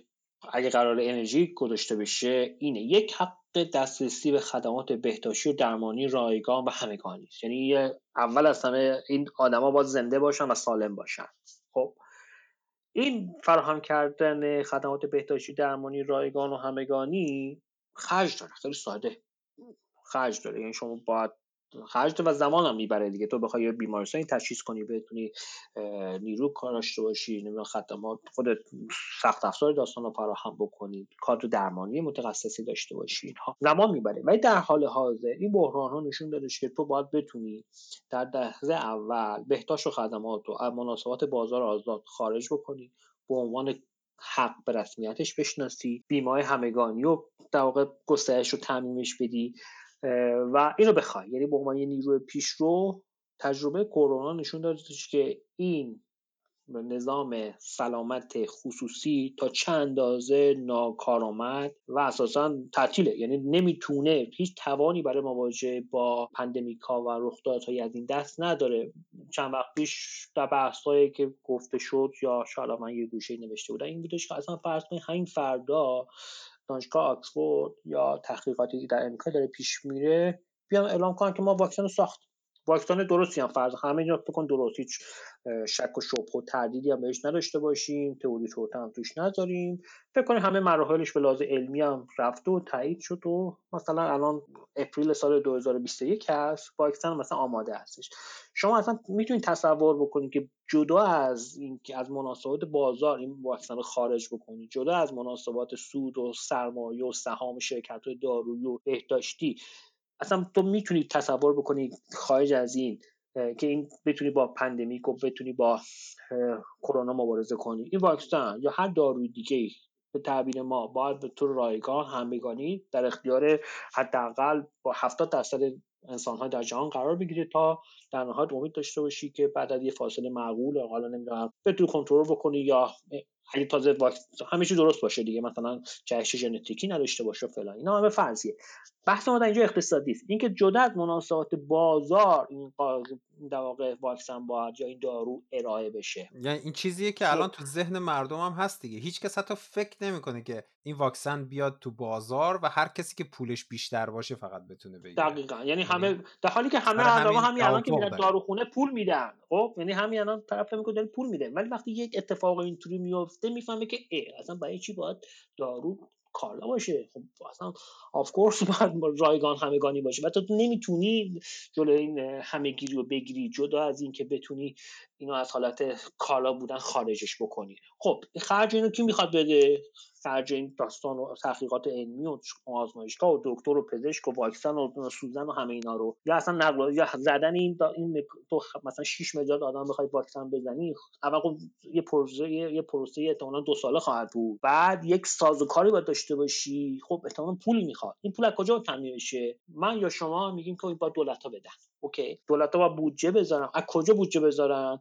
اگه قرار انرژی گذاشته بشه اینه. یک حق دسترسی به خدمات بهداشتی و درمانی رایگان و همگانی است یعنی اول از همه این آدما باید زنده باشن و سالم باشن. خب؟ این فراهم کردن خدمات بهداشتی درمانی رایگان و همگانی خرج داره خیلی ساده. خرج داره. یعنی شما باید خرج و زمان هم می‌بره دیگه. تو بخوای بیمارستانی تشخیص کنی بتونی نیرو کار داشته باشی نمی‌دونم خدمات خودت سخت افزار داستان رو فراهم بکنی کادر درمانی متخصصی داشته باشی اینها زمان می‌بره. ولی در حال حاضر این بحران ها نشون داده که تو باید بتونی در لحظه اول بهداشت و خدمات و مناسبات بازار آزاد خارج بکنی به عنوان حق به رسمیتش بشناسی بیمه همگانی و در واقع گسترش رو تعمیمش بدی. و اینو بخوای. یعنی به عنوان یه نیروی پیشرو تجربه کرونا نشون داده که این نظام سلامت خصوصی تا چند اندازه ناکارآمد و اساسا تعطیله. یعنی نمی‌تونه هیچ توانی برای مواجهه با پندمیکا و رخدادهای از این دست نداره. چند وقت پیش در بحثایی که گفته شد یا شاید من یه گوشه نوشته بودم این بودش که اصلا فرض کنید همین فردا دانشگاه آکسفورد یا تحقیقاتی در امریکا داره پیش میره بیان اعلام کنن که ما واکسن رو ساختیم. واکسن درستی هم فرض همه اینا فکر درست هیچ شک و شبه و تردیدی هم بهش نداشته باشیم تئوری توته هم توش نذاریم فکر کنیم همه مراحلش به لحاظ علمی هم رفته و تایید شد و مثلا الان اپریل سال 2021 هست واکسن مثلا آماده هستش. شما اصلا می‌تونید تصور بکنید که جدا از این که از مناسبات بازار این واکسن رو خارج بکنید جدا از مناسبات سود و سرمایه و سهام شرکت دارویی و بهداشتی اصلا تو می‌تونی تصور بکنی خارج از این که این بتونی با pandemic و بتونی با کرونا مبارزه کنی. این واکسن یا هر داروی دیگه به تعبیر ما باید به طور رایگان همگانی در اختیار حداقل با 70 درصد انسان ها در جهان قرار بگیره تا در نهایت امید داشته باشی که بعد از یه فاصله معقول حالا نمی‌دونم بتونی کنترل بکنی یا اگه تازه واکس همه درست باشه دیگه مثلا جهش ژنتیکی نداشته باشه فلان اینا همه فرضیه. بحث ما در اینجا اقتصادی است. اینکه جدا از مناسبات بازار این در واقع واکسن باید یا این دارو ارائه بشه. یعنی این چیزیه که الان تو ذهن مردم هم هست دیگه. هیچ کس حتی فکر نمی‌کنه که این واکسن بیاد تو بازار و هر کسی که پولش بیشتر باشه فقط بتونه بگیره. دقیقا. یعنی همه یعنی در حالی که همه آدما همین الان که میرن داروخونه پول میدن. خب؟ یعنی همین الان طرف میگه پول میده. ولی وقتی یک اتفاق اینطوری میفته می‌فهمه که ای اصلا برای چی باید دارو کالا باشه؟ خب اصلا آف کورس باید رایگان همگانی باشه. و تو نمی‌تونی جلو این همهگیری رو بگیری جدا از اینکه بتونی اینو از حالت کالا بودن خارجش بکنی. خب خرج اینو کی می‌خواد بده؟ خرج این داستان و تحقیقات علمی و آزمایشگاه و دکتر و پزشک و واکسن و سوزن و همه اینا رو. یا اصلا نقل یا زدن این, این تو مثلا 6 میلیارد آدم بخوای واکسن بزنی اول خب یه پروسه یه پروسه احتمالاً دو ساله خواهد بود. بعد یک سازوکاری باید داشته باشی. خب احتمالاً پول می‌خواد. این پول از کجا تامین میشه من یا شما میگیم که با دولت ها بدن. اوکی؟ دولت ها با بودجه بذارن. از کجا بودجه بذارن؟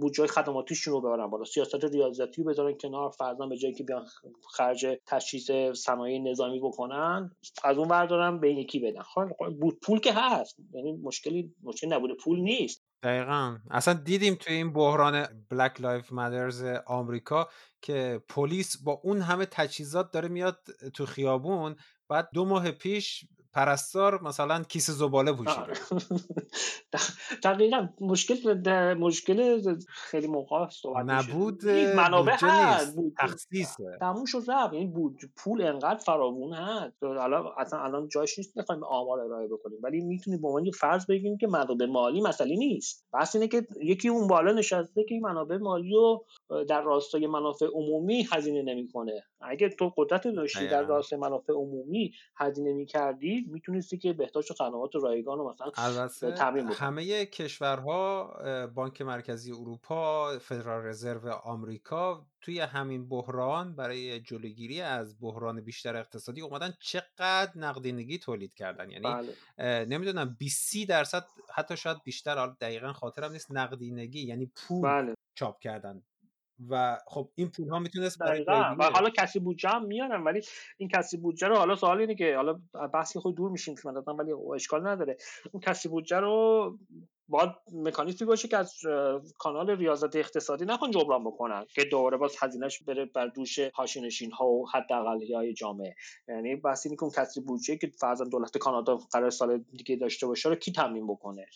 بودجه خدماتیشون رو ببرن بالا. سیاست ریاضتی رو بذارن کنار فرضاً به جایی که بیان خرج تشخیص صنایع نظامی بکنن از اون بردارن به یکی بدن. خب بود پول که هست. یعنی مشکلی مشکل نبوده. پول نیست. دقیقا. اصلا دیدیم توی این بحران Black Lives Matter آمریکا که پلیس با اون همه تجهیزات داره میاد تو خیابون. بعد دو ماه پیش پرستار مثلا کیسه زباله پوشیده. آره. دقیقا مشکل مشکل خیلی موقع صحبت نبود منابع هست تخصیصه. تموم شد رفت یعنی بود پول انقدر فراوون هست. الان اصلا الان جاش نیست بخوایم آمار ارائه بکنیم. ولی می‌تونیم به عنوان فرض بگیم که منابع مالی مسئله نیست. بحث اینه که یکی اون بالا نشسته که این منابع مالی رو در راستای منافع عمومی هزینه نمی‌کنه. اگه تو قدرت داشتی در راستای منافع عمومی هزینه می‌کردی می‌تونستی که بهداشت و خدمات رایگان رو مثلا تامین بکنی همه کشورها بانک مرکزی اروپا فدرال رزرو آمریکا توی همین بحران برای جلوگیری از بحران بیشتر اقتصادی اومدن چقدر نقدینگی تولید کردن یعنی بله. نمی‌دونم 20 درصد حتی شاید بیشتر دقیقا خاطرم نیست نقدینگی یعنی پول بله. چاپ کردن و خب این پول ها می‌تونست و حالا کسی بودجه هم میارن ولی این کسی بودجه رو حالا سوال اینه که حالا بحثی خود دور میشیم که ولی اشکال نداره. اون کسی بودجه رو باید مکانیزمی باشه که از کانال ریاضت اقتصادی نکن جبران بکنن که دوباره باز هزینهش بره بر دوش هاشینشین ها و حداقلی های جامعه. یعنی بحث اینه که اون کسی بودجه که فرضاً دولت کانادا قرار سال دیگه داشته باشه رو کی تامین بکنه؟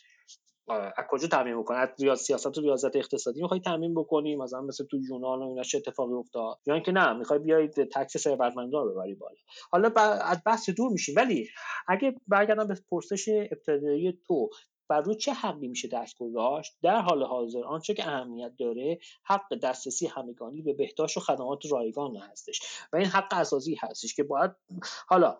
از کجا تعمین بکنی؟ از سیاست و ریاضت اقتصادی می‌خوای تعمین بکنی؟ مثلا مثل تو یونان و اینا چه اتفاقی افتاد؟ یا اینکه نه می‌خوای بیای تکس ثروتمندان رو ببری بالا. حالا از بحث دور میشیم. ولی اگه برگردم به پرسش ابتدایی تو بر روی چه حقی میشه دست گذاشت؟ در حال حاضر آنچه که اهمیت داره حق دسترسی همگانی به بهداشت و خدمات رایگان هستش. و این حق اساسی هستش که باید حالا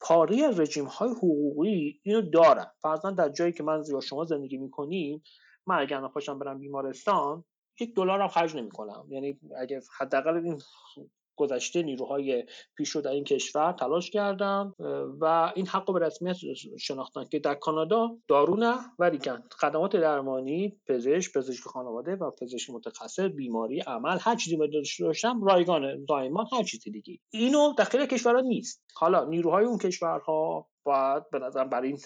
پاری از رژیم های حقوقی اینو دارن. فرضاً در جایی که من یا شما زندگی می‌کنیم من اگر خوشم برم بیمارستان یک دلار هم خرج نمی‌کنم. یعنی اگه حداقل این گذشته نیروهای پیشرو در این کشور تلاش کردن و این حق به رسمیت شناختن که در کانادا دارو نه ولی خدمات درمانی پزشک پزشک خانواده و پزشک متخصص بیماری عمل هر چیزی داشتم رایگانه دائما هر چیزی دیگه. اینو در خیلی کشورها نیست. حالا نیروهای اون کشورها باید به نظر برای این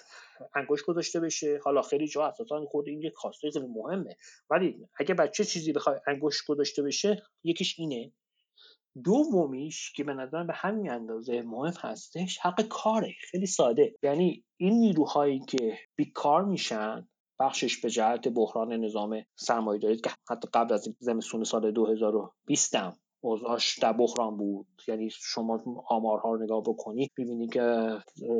انگوش گذاشته بشه. حالا خیلی جا اساسا خود این یک خواسته مهمه. ولی اگه بچه چیزی بخوای انگوش گذاشته بشه یکیش اینه. دومیش که به نظر به همین اندازه مهم هستش حق کاره خیلی ساده. یعنی این نیروهایی که بیکار میشن بخشش به جهت بحران نظام سرمایه دارید که حتی قبل از زمستون سال 2020 هم اوضاعش در بحران بود. یعنی شما آمارها رو نگاه بکنید ببینید که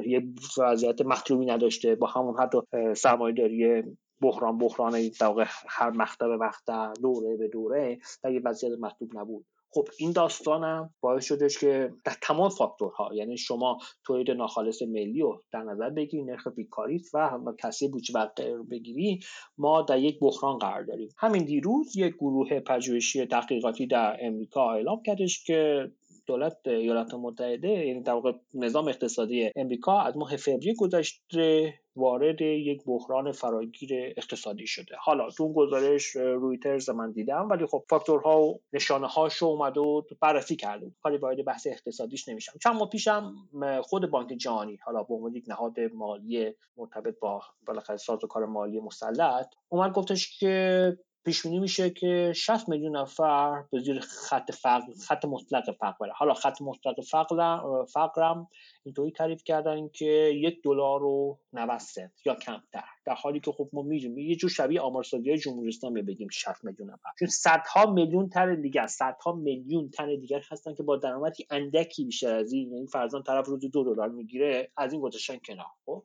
یه وضعیت مطلوبی نداشته با همون حتی سرمایه داری بحران بحران در هر مقطع به مقطع دوره به دوره در یه وضعیت مطلوب نبود. خب این داستانم باعث شدش که در تمام فاکتورها یعنی شما تولید ناخالص ملی رو در نظر بگیری نرخ بیکاری و کسی بودجه بقیه رو بگیری ما در یک بحران قرار داریم. همین دیروز یک گروه پژوهشی تحقیقاتی در امریکا اعلام کردش که دولت ایالات متحده یعنی در واقع نظام اقتصادی امریکا از ماه فوریه گذشته وارد یک بحران فراگیر اقتصادی شده. حالا تو اون گزارش رویترز من دیدم ولی خب فاکتورها و نشانه هاشو اومد و بررسی کرده کاری وارد بحث اقتصادیش نمیشم. چند ماه پیشم خود بانک جهانی حالا به عنوان یک نهاد مالی مرتبط با بالاخره سازوکار مالی مسلط اومد گفتش که پیش بینی میشه که 60 میلیون نفر به زیر خط فقر خط مطلق فقر بره حالا خط مطلق فقر فقرم اینطوری تعریف کردن که یک دلار و 90 سنت یا کمتر. در حالی که خب ما می‌دونیم یه جور شبیه آمارسازی های جمهوری اسلامی بگیم 60 میلیون نفر. چون صدها میلیون تن دیگه صدها میلیون تن دیگر هستن که با درآمدی اندکی بیشتر از این یعنی فرضاً طرف روزی دو دلار می‌گیره از این گذاشتن کنار. خب؟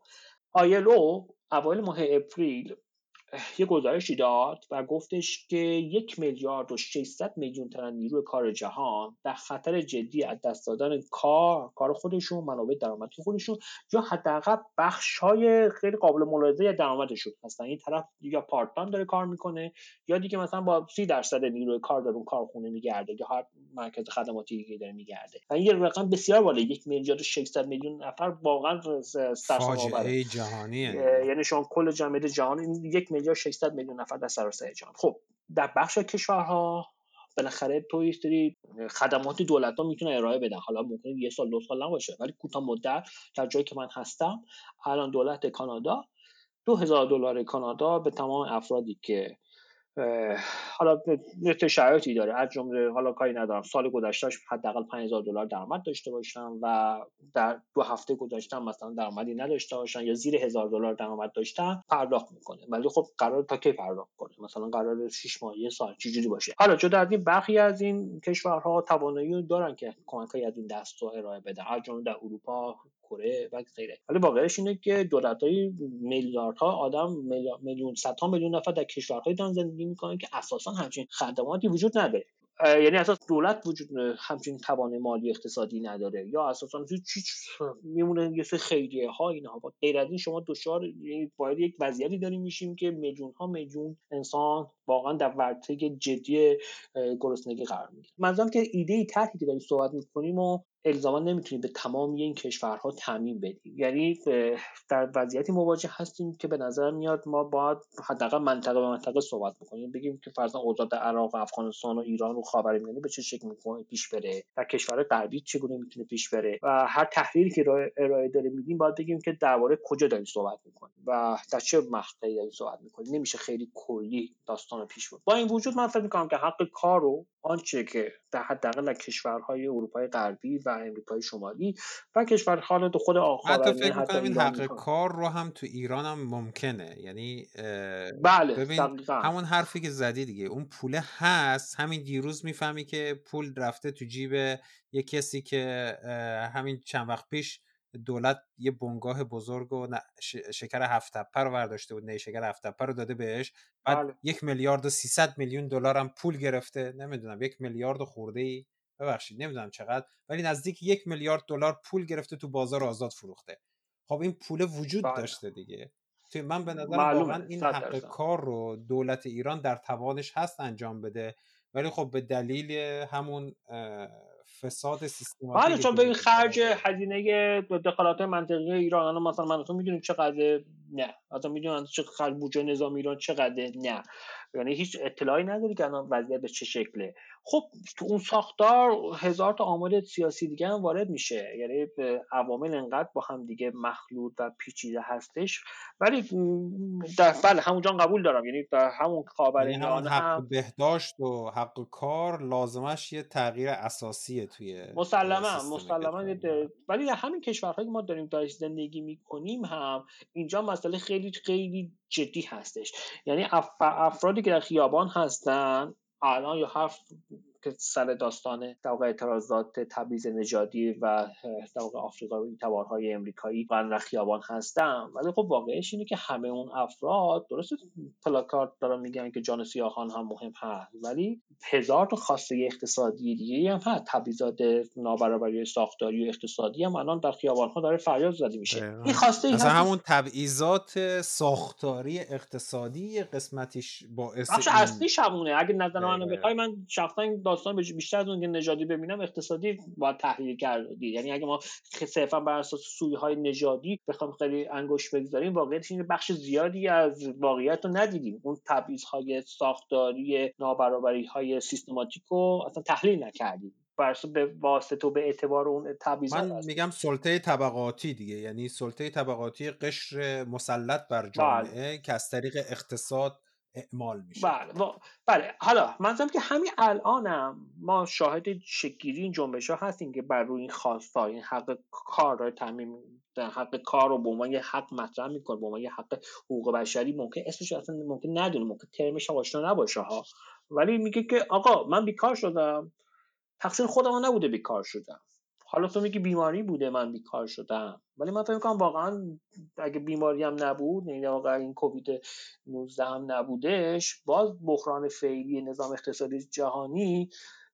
آیلو اوایل ماه اپریل یه گزارشی داد و گفتش که یک میلیارد و 600 میلیون تن نیروی کار جهان در خطر جدی از دست دادن کار کار خودشون منابع درآمدی خودشون یا حداقل بخش های خیلی قابل ملاحظه درآمدشون. هستن این طرف یا پارت داره کار می‌کنه یا دیگه مثلا با 30 درصد نیروی کار در اون کارخونه میگرده یا هر مرکز خدماتی دیگه داره میگرده. و این یه رقم بسیار بالا یک میلیارد و 600 میلیون نفر واقعا فاجعه جهانیه. یعنی شما کل جمعیت جهان یک میلیارد 600 میلیون نفر در سراسر جهان. خب در بخش کشورها بالاخره تو سری خدمات دولت ها می‌تونه ارائه بدن. حالا ممکنه یه سال دو سال نباشه ولی کوتاه مدت در جایی که من هستم. الان دولت کانادا. دو هزار دلار کانادا به تمام افرادی که حالا یه شرایطی داره. از جمله حالا کاری ندارم. سال گذشتهش حداقل 5000 دلار درآمد داشته باشن و در دو هفته گذشته مثلا درآمدی نداشته باشن یا زیر هزار دلار درآمد داشتن پرداخت می‌کنه. ولی خب قرار تا کی پرداخت کنه؟ مثلا قرار 6 ماه یه سال چجوری باشه؟ حالا جدا از این برخی از این کشورها توانایی دارن که کمکایی از این دست رو ارائه بدن. از جمله در اروپا کره و غیره. ولی واقعش اینه که دولت های میلیاردها آدم میلیون صدها میلیون نفر در کشورهای دارن زندگی می‌کنن که اساسا همچین خدماتی وجود نداره. یعنی اساس دولت وجود همچین توان مالی اقتصادی نداره. یا اساسا چی میمونه یه سری خیریه ها اینها غیر این شما دچار یعنی باید یک وضعیتی داریم میشیم که میلیون ها میلیون انسان واقعا در ورطه جدی گرسنگی قرار می‌گیره. منظورم که ایده ای طرحی که داریم صحبت می‌کنیم و الزاما نمی‌تونیم به تمام این کشورها تعمین بدیم یعنی در وضعیتی مواجه هستیم که به نظر میاد ما باید حداقل منطقه به منطقه صحبت بکنیم. بگیم که فرضاً اوضاع در عراق و افغانستان و ایران و خاورمیانه به چه شکل می‌تونه پیش بره؟ در کشور غربی چگونه می‌تونه پیش بره؟ و هر تحلیلی که ارائه داره میدیم باید بگیم که درباره کجا داریم صحبت می‌کنیم و در چه مقطعی داریم صحبت می‌کنیم. نمیشه خیلی کلی داستان پیش بود با این وجود من فکر می‌کنم که حق کار رو آنچه که در حداقل کشورهای اروپای غربی و امریکای شمالی و کشور حالا خود حتی فکر می‌کنم این حق کار رو هم تو ایران هم ممکنه. یعنی بله ببین همون حرفی که زدی دیگه. اون پوله هست. همین دیروز می‌فهمی که پول رفته تو جیب یه کسی که همین چند وقت پیش دولت یه بنگاه بزرگ و شکر هفت تپه رو برداشته بود. نه شکر هفت تپه رو داده بهش. بعد بله. یک میلیارد و 300 میلیون دلار هم پول گرفته. نمی‌دونم یک میلیارد خورده ای ببخشید نمی‌دونم چقدر ولی نزدیک یک میلیارد دلار پول گرفته تو بازار آزاد فروخته. خب این پول وجود بله. داشته دیگه. توی من به نظر واقعا این حق کار رو دولت ایران در توانش هست انجام بده. ولی خب به دلیل همون فساد سیستماتیک بله چون ببین خرج هزینه دخالات منطقی ایران مثلا من تو می‌دونیم چقدر نه. مثلا می‌دونم چه خرج بودجه نظام ایران چقدر نه. یعنی هیچ اطلاعی نداری که الان وضعیت به چه شکله. خب تو اون ساختار هزار تا عامل سیاسی دیگه هم وارد میشه. یعنی عوامل انقدر با هم دیگه مخلوط و پیچیده هستش. ولی در بله همونجا قبول دارم. یعنی در همون خاور یعنی همون حق هم... بهداشت و حق کار لازمش یه تغییر اساسیه توی مسلما مسلما ولی در همین کشورهایی که ما داریم داریم زندگی می‌کنیم هم اینجا مسئله خیلی خیلی جدی هستش. یعنی افرادی که در خیابان هستن الان یا حرف که سر داستان در اعتراضات تبعیض نژادی و در آفریقایی تبارهای امریکایی و خیابان هستن. ولی خب واقعش اینه که همه اون افراد درست پلاکارد دارن میگن که جان سیاهان هم مهم هست. ولی هزار تا خواسته اقتصادی دیگه هم هست. تبعیضات نابرابری ساختاری و اقتصادی هم الان در خیابان ها داره فریاد زده میشه. این خواسته مثلا همون تبعیضات ساختاری اقتصادی قسمتیش باعث اصلیش همونه. اگه نظر من بخوای من شخصا داستان بیشتر از اون که نژادی ببینم اقتصادی باید تحلیل کرد. یعنی اگه ما صرفا بر اساس سویه های نژادی بخوام خیلی انگوش بگذاریم واقعیت اینه بخش زیادی از واقعیت رو ندیدیم. اون تبعیض های ساختاری نابرابری های سیستماتیک رو اصلا تحلیل نکردیم. برسو به واسطه و به اعتبار اون تبعیضات من میگم سلطه طبقاتی دیگه. یعنی سلطه طبقاتی قشر مسلط بر جامعه بله. که از طریق اقتصاد اعمال میشه. بله بله. حالا منظورم که همین الانم ما شاهد شکیری این جنبش ها هستیم که بر روی این خواستا این حق کار رو تعمین حق کار رو به عنوان یه حق مطرح می‌کنه به عنوان یه حق حقوق بشری ممکن اسمش اصلا ممکن ندونه ممکن ترمش آشنا نباشه ها. ولی میگه که آقا من بیکار شدم. تقصیر خودم نبوده بیکار شدم. حالا تو میگی بیماری بوده من بیکار شدم. ولی من فکر کنم واقعا اگه بیماری هم نبود یعنی واقعا این کووید 19 هم نبودش باز بحران فعلی نظام اقتصادی جهانی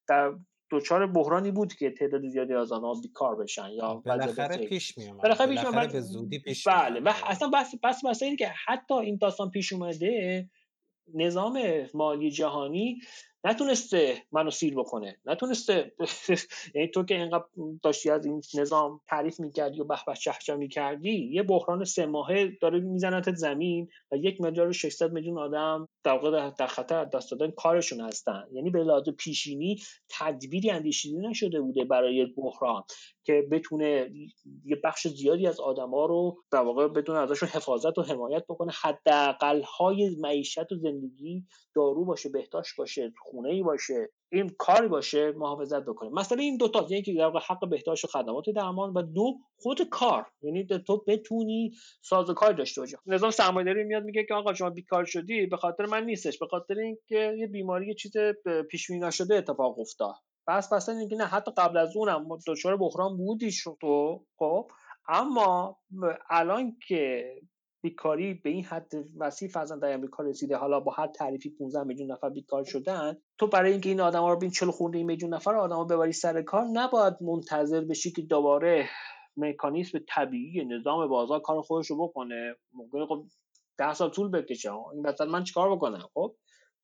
در دچار بحرانی بود که تعداد زیادی از آنها بیکار بشن یا بالاخره پیش می بالاخره, بالاخره به زودی پیش بله و اصلا بس بس مثلا این که حتی این داستان پیش اومده نظام مالی جهانی نتونسته منو سیر بکنه. نتونسته یعنی تو که اینقدر داشتی از این نظام تعریف می‌کردی و بحبه چهچه می‌کردی یه بحران سه ماهه داره میزنتت زمین و یک میلیارد و 600 میلیون آدم در واقع در خطر دست دادن کارشون هستن یعنی به لحاظ پیشینی تدبیری اندیشیده نشده بوده برای بحران که بتونه یه بخش زیادی از آدما رو در واقع بتونه ازشون حفاظت و حمایت بکنه حداقل های معیشت و زندگی دارو باشه بهداشت باشه خونه ای باشه این کاری باشه محافظت بکنه. مثلا این دو تا یکی در حق بهداشت و خدمات درمان و دو خود کار. یعنی تو بتونی سازوکار داشته باشی. نظام سرمایه‌داری میاد میگه که آقا شما بیکار شدی به خاطر من نیستش به خاطر اینکه یه بیماری یه چیز پیش نشده اتفاق افتاد. بس مثلا اینکه نه حتی قبل از اونم دچار بحران بودی تو خب. اما الان که بیکاری به این حد وسیع فرزن در امریکا رسیده. حالا با هر تعریفی 15 میلیون نفر بیکار شدن تو برای اینکه این آدما رو بین 40 خورده میلیون نفر آدما ببری سر کار نباید منتظر بشی که دوباره مکانیزم طبیعی نظام بازار کار خودش رو بکنه. ممکنه خب 10 سال طول بکشه. این مثلا من چیکار بکنم؟ خب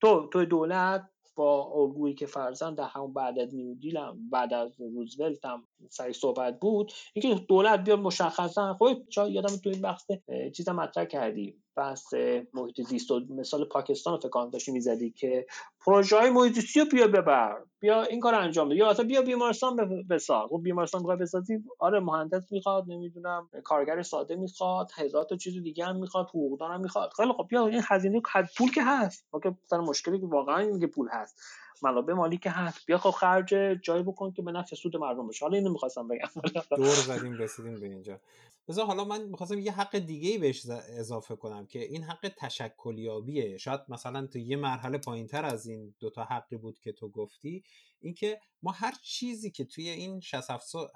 تو تو دولت با الگویی که فرزن در همون بعد از نیودیل هم بعد از روزولت هم سری صحبت بود اینکه دولت بیاد مشخصا خود چا یادم تو این بحث چیزا مطرح کردیم بحث محیط زیست و مثال پاکستان رو فکر داشتی می‌زدی که پروژه های محیط زیستی رو بیا ببر بیا این کار انجام بده. یا اصلا بیا بیمارستان بساز. خب بیمارستان می‌خواد بسازی؟ آره مهندس می‌خواد نمی‌دونم کارگر ساده می‌خواد هزار تا چیز دیگه هم می‌خواد حقوقدان هم می‌خواد. خیلی خب بیا این هزینه پول که هست. که مشکلی که واقعا میگه پول هست. منابع مالی که هست. بیا خب خرج جایی بکن که به نفع سود مردم بشه. حالا اینو می‌خواستم بگم. دور زدیم رسیدیم به اینجا. بذار حالا من می‌خواستم یه حق دیگه ای بهش اضافه کنم که این حق تشکلیابیه. شاید مثلا تو یه مرحله پایین تر از این دوتا حقی بود که تو گفتی. اینکه ما هر چیزی که توی این 60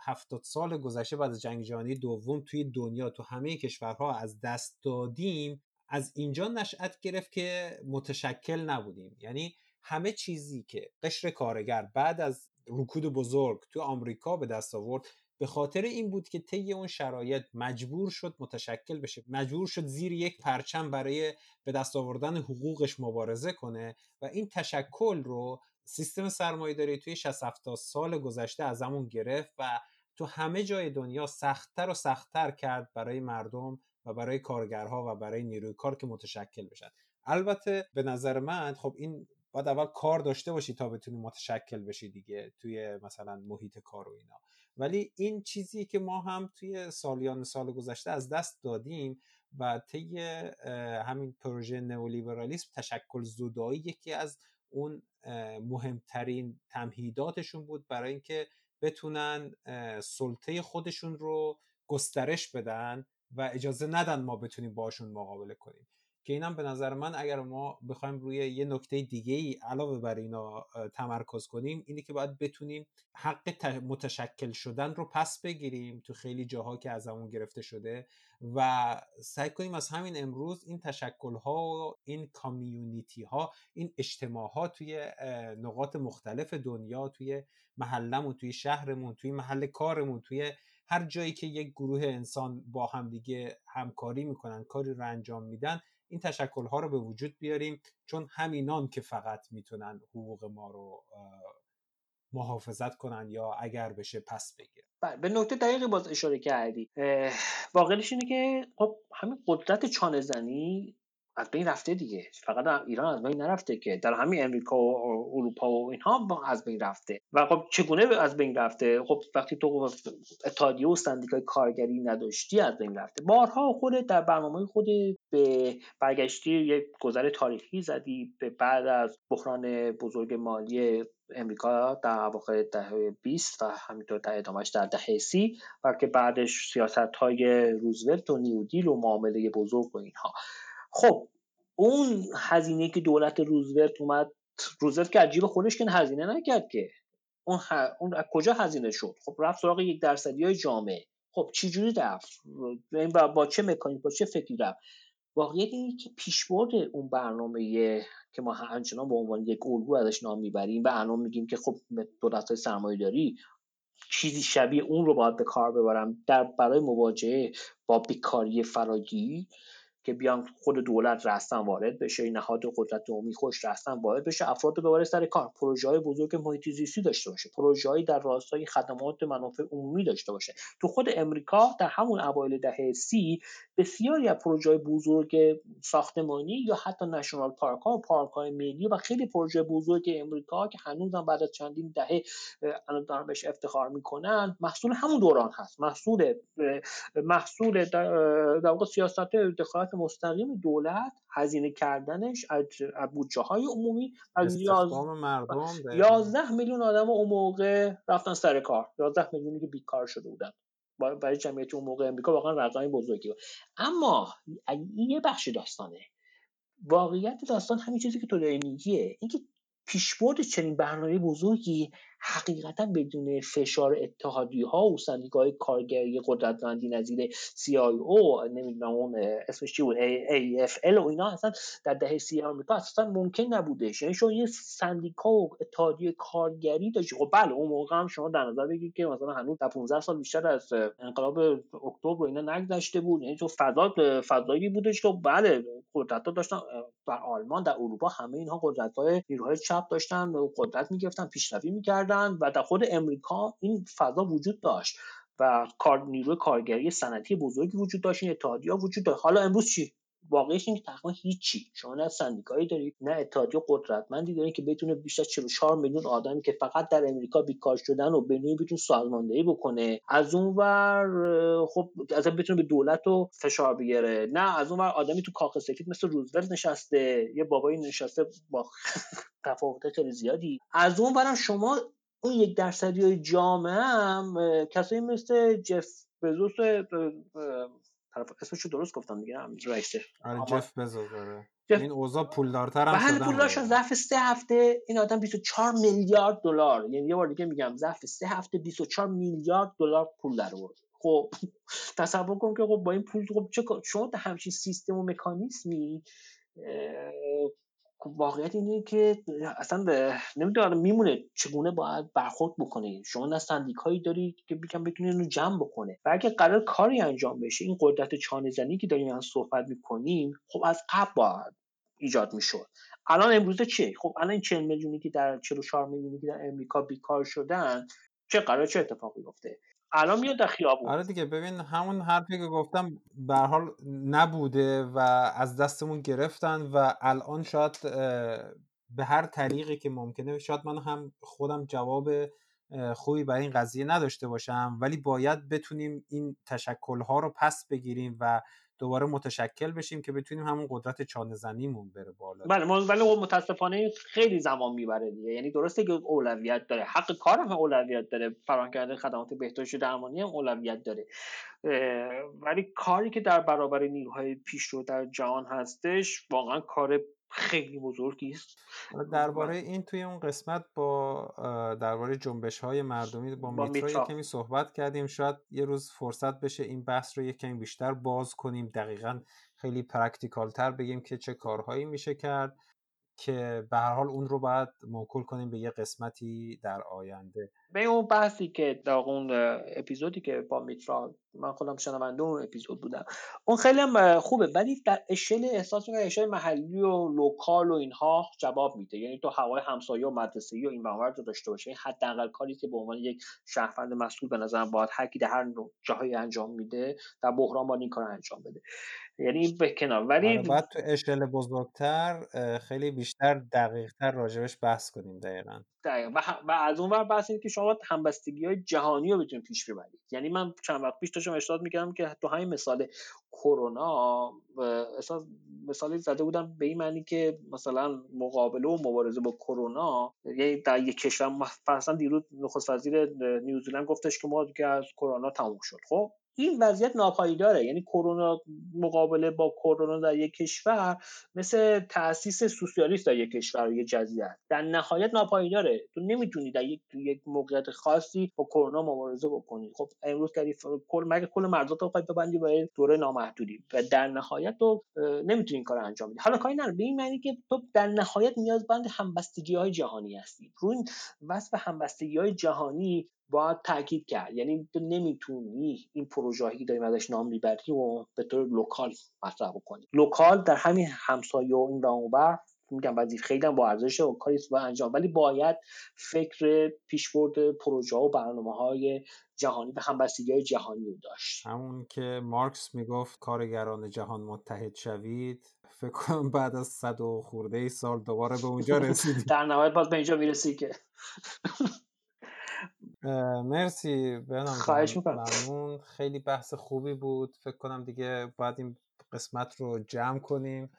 70 سال گذشته بعد از جنگ جهانی دوم توی دنیا تو همه کشورها از دست دادیم از اینجا نشأت گرفت که متشکل نبودیم. یعنی همه چیزی که قشر کارگر بعد از رکود بزرگ تو آمریکا به دست آورد به خاطر این بود که طی اون شرایط مجبور شد متشکل بشه. مجبور شد زیر یک پرچم برای به دست آوردن حقوقش مبارزه کنه و این تشکل رو سیستم سرمایه‌داری توی 60 70 سال گذشته از همون گرفت و تو همه جای دنیا سختتر و سختتر کرد برای مردم و برای کارگرها و برای نیروی کار که متشکل بشن. البته به نظر من خب این باید اول کار داشته باشی تا بتونی متشکل بشی دیگه توی مثلا محیط کار و اینا. ولی این چیزی که ما هم توی سالیان سال گذشته از دست دادیم و طی همین پروژه نئولیبرالیسم تشکل زدایی یکی از اون مهمترین تمهیداتشون بود برای اینکه بتونن سلطه خودشون رو گسترش بدن و اجازه ندن ما بتونیم باشون مقابله کنیم. که اینم به نظر من اگر ما بخوایم روی یه نکته دیگه ای علاوه بر اینا تمرکز کنیم اینه که باید بتونیم حق متشکل شدن رو پس بگیریم تو خیلی جاها که از همون گرفته شده و سعی کنیم از همین امروز این تشکل ها و این کامیونیتی ها این اجتماع ها توی نقاط مختلف دنیا توی محلمون توی شهرمون توی محل کارمون توی هر جایی که یک گروه انسان با هم دیگه همکاری می‌کنن کاری رو انجام میدن این تشکل ها رو به وجود بیاریم چون همینان که فقط می‌تونن حقوق ما رو محافظت کنن یا اگر بشه پس بگیرن. بله به نکته دقیقی باز اشاره کردی. واقعیش اینه که خب همین قدرت چانه زنی از بین رفته دیگه. فقط ایران از بین نرفته که در همین امریکا و اروپا و اینها از بین رفته. و خب چگونه از بین رفته؟ خب وقتی تو اتحادیه و سندیکای کارگری نداشتی از بین رفته. بارها خود در برنامه خود به برگشتی یک گذر تاریخی زدی به بعد از بحران بزرگ مالی امریکا در واقع دهه 20 و همینطور در ادامهش در دهه سی و که بعدش سیاست های روزولت و نیودیل و معامله بزرگ و اینها. خب اون هزینه که دولت روزولت اومد روزولت که عجیب خودش که هزینه نکرد که. اون, اون از کجا هزینه شد؟ خب رفت سراغ یک درصدی های جامعه. خب چجوری رفت؟ با, با چه مکانیک با چه فکری رفت؟ واقعیت اینه که پیشبرد اون برنامه که ما همچنان به عنوان یک الگو ازش نام می‌بریم و الان میگیم که خب دولت های سرمایه داری چیزی شبیه اون رو باید به کار ببرم در برای مواجهه با بیکاری فراگیر که بیان خود دولت رسن وارد بشه نهاد قدرت عمومی خوش رسن وارد بشه افراد رو ببره سر کار. پروژه های بزرگ محیط داشته باشه پروژه در راستای خدمات منافع عمومی داشته باشه. تو خود امریکا در همون اوایل دهه سی بسیاری از پروژه بزرگ ساختمانی یا حتی نشنال پارک ها و پارک های ملی و خیلی پروژه بزرگ امریکا که هنوز هم بعد از چندین دهه الان دارن بهش افتخار می‌کنن محصول همون دوران هست. محصول محصول در واقع سیاست دخالت مستقیم دولت هزینه کردنش از بودجه های عمومی از مردم 11 میلیون آدم اون موقع رفتن سر کار. 11 میلیونی که بیکار شده بودن. برای جمعیت اون موقع امریکا واقعا رقمی بزرگی بود. اما یه بخش داستانه. واقعیت داستان همین چیزی که تو داری میگیه اینکه پیشبرد چنین برنامه بزرگی حقیقتا بدون فشار اتحادی ها و سندیکای کارگری قدرتمندی نظیر CIO نمی‌دونم اون اسمش چی بود AFL و اینا اصلا در دهه سی آمریکا اصلا ممکن نبوده. یعنی شما یه سندیکا و اتحادیه کارگری داشتی. خب بله اون موقع هم شما در نظر بگیرید که مثلا هنوز در 15 سال بیشتر از انقلاب اکتبر اینا نگذشته بود. یعنی تو فضا فضایی بودش که بله قدرت داشتن در آلمان در اروپا همه اینها قدرت های نیروهای چپ داشتن قدرت می‌گرفتن پیشروی می‌کردن. و در خود امریکا این فضا وجود داشت و کار نیروی کارگری صنعتی بزرگی وجود داشت این اتحادیه وجود داشت. حالا امروز چی؟ واقعیش این تقریبا هیچی. شما نه سندیکایی دارید نه اتحادیه قدرتمندی دارید که بتونه بیشتر 44 میلیون آدمی که فقط در امریکا بیکار شدن و به نوعی بتونه سازماندهی بکنه از اون ور خب از بتونه به دولت رو فشار بیاره. نه از اون ور آدمی تو کاخ سفید مثل روزولت نشسته یه بابایی نشسته با تفاوت خیلی زیادی. از اون برم شما اون یک درصدی های جامعه هم کسایی مثل جف بزوس طرف اسمشو درست گفتم دیگه هم رئیسه آره جف بزوس داره این اوضاع پولدارتر هم شدن پولدارشون ظرف سه هفته این آدم 24 میلیارد دلار. یعنی یه بار دیگه میگم ظرف سه هفته 24 میلیارد دلار پول در آورد. خب تصور کن که خب با این پول خب چه شما همچین سیستم و مکانیزمی واقعیت اینه که اصلا نمی‌دونم میمونه چگونه باید برخورد بکنه. شما نه سندیکایی دارید که بیکن بتونه اینو جمع بکنه. و اگه قرار کاری انجام بشه این قدرت چانه زنی که داریم از صحبت می‌کنیم خب از قبل باید ایجاد می‌شد. الان امروزه چه خب الان این 40 میلیونی که در 44 میلیونی که در امریکا بیکار شدن چه قرار چه اتفاقی گفته الان میاد در خیابون. آره دیگه ببین همون حرفی که گفتم به حال نبوده و از دستمون گرفتن و الان شاید به هر طریقی که ممکنه شاید من هم خودم جواب خوبی برای این قضیه نداشته باشم ولی باید بتونیم این تشکلها رو پس بگیریم و دوباره متشکل بشیم که بتونیم همون قدرت چانه زنیمون بره بالا. بله ولی متاسفانه خیلی زمان می‌بره دیگه. یعنی درسته که اولویت داره. حق کار هم اولویت داره. فراهم کردن خدمات بهداشت درمانی هم اولویت داره. ولی کاری که در برابر نیروهای پیشرو در جهان هستش واقعا کار خیلی بزرگی است درباره این توی اون قسمت با درباره جنبش های مردمی با, با میترا کمی صحبت کردیم. شاید یه روز فرصت بشه این بحث رو یه کمی بیشتر باز کنیم. دقیقا خیلی practical تر بگیم که چه کارهایی میشه کرد. که به هر حال اون رو باید موکول کنیم به یه قسمتی در آینده. به اون بحثی که در اون اپیزودی که با میترا من خودم شنونده اون اپیزود بودم. اون خیلی هم خوبه ولی در اشل احساس می‌کنم اشل محلی و لوکال و اینها جواب میده. یعنی تو هوای همسایه و مدرسه و این بهور رو داشته باشه حداقل کاری که به عنوان یک شهروند مسئول به نظرم باید هر کی در هر جاهایی انجام میده در بحران با این کار انجام بده. یعنی به کنار. ولی آره، بعد تو اشل بزرگتر خیلی بیشتر دقیقتر راجبش بحث کنیم دقیقا. دقیقا. و, از اون ور بحث که شما همبستگی های جهانی رو بتونید پیش ببرید. یعنی من چند وقت پیش داشتم اشتاد می‌کردم که تو همین مثال کرونا احساس مثالی زده بودم به این معنی که مثلا مقابله و مبارزه با کرونا یعنی در یک کشور مثلا دیروز نخست وزیر نیوزیلند گفتش که ما دیگه از کرونا تموم شد. خب؟ این وضعیت ناپایداره. یعنی کرونا مقابله با کرونا در یک کشور مثل تاسیس سوسیالیست در یک کشور یک جزیره در نهایت ناپایداره. تو نمی‌تونی در یک یک موقعیت خاصی با کرونا مبارزه بکنی. خب امروز کردی کل مگه کل مردم رو بخوای ببندی با دوره نامحدودی؟ و در نهایت تو نمی‌تونی این کار انجام بدی. حالا کاری نداره به این معنی که تو در نهایت نیازمند همبستگی های جهانی هستی. روی وصف همبستگی های جهانی باید تاکید کرد. یعنی تو نمی‌تونی این پروژه‌ای که داریم ازش نام می‌بری و به طور لوکال مطرح بکنی. لوکال در همین همسایه و این و میگم وظیفه خیلی هم با ارزش و کاری با انجام ولی باید فکر پیشبرد پروژه و برنامه های جهانی به همبستگی های جهانی رو داشت. همون که مارکس می‌گفت کارگران جهان متحد شوید. فکر کنم بعد از صد و خورده سال دوباره به اونجا رسیدیم در نهایت باز به اینجا می‌رسی که. مرسی بهنام خواهش می‌کنم. ممنون. خیلی بحث خوبی بود. فکر کنم دیگه باید این قسمت رو جمع کنیم.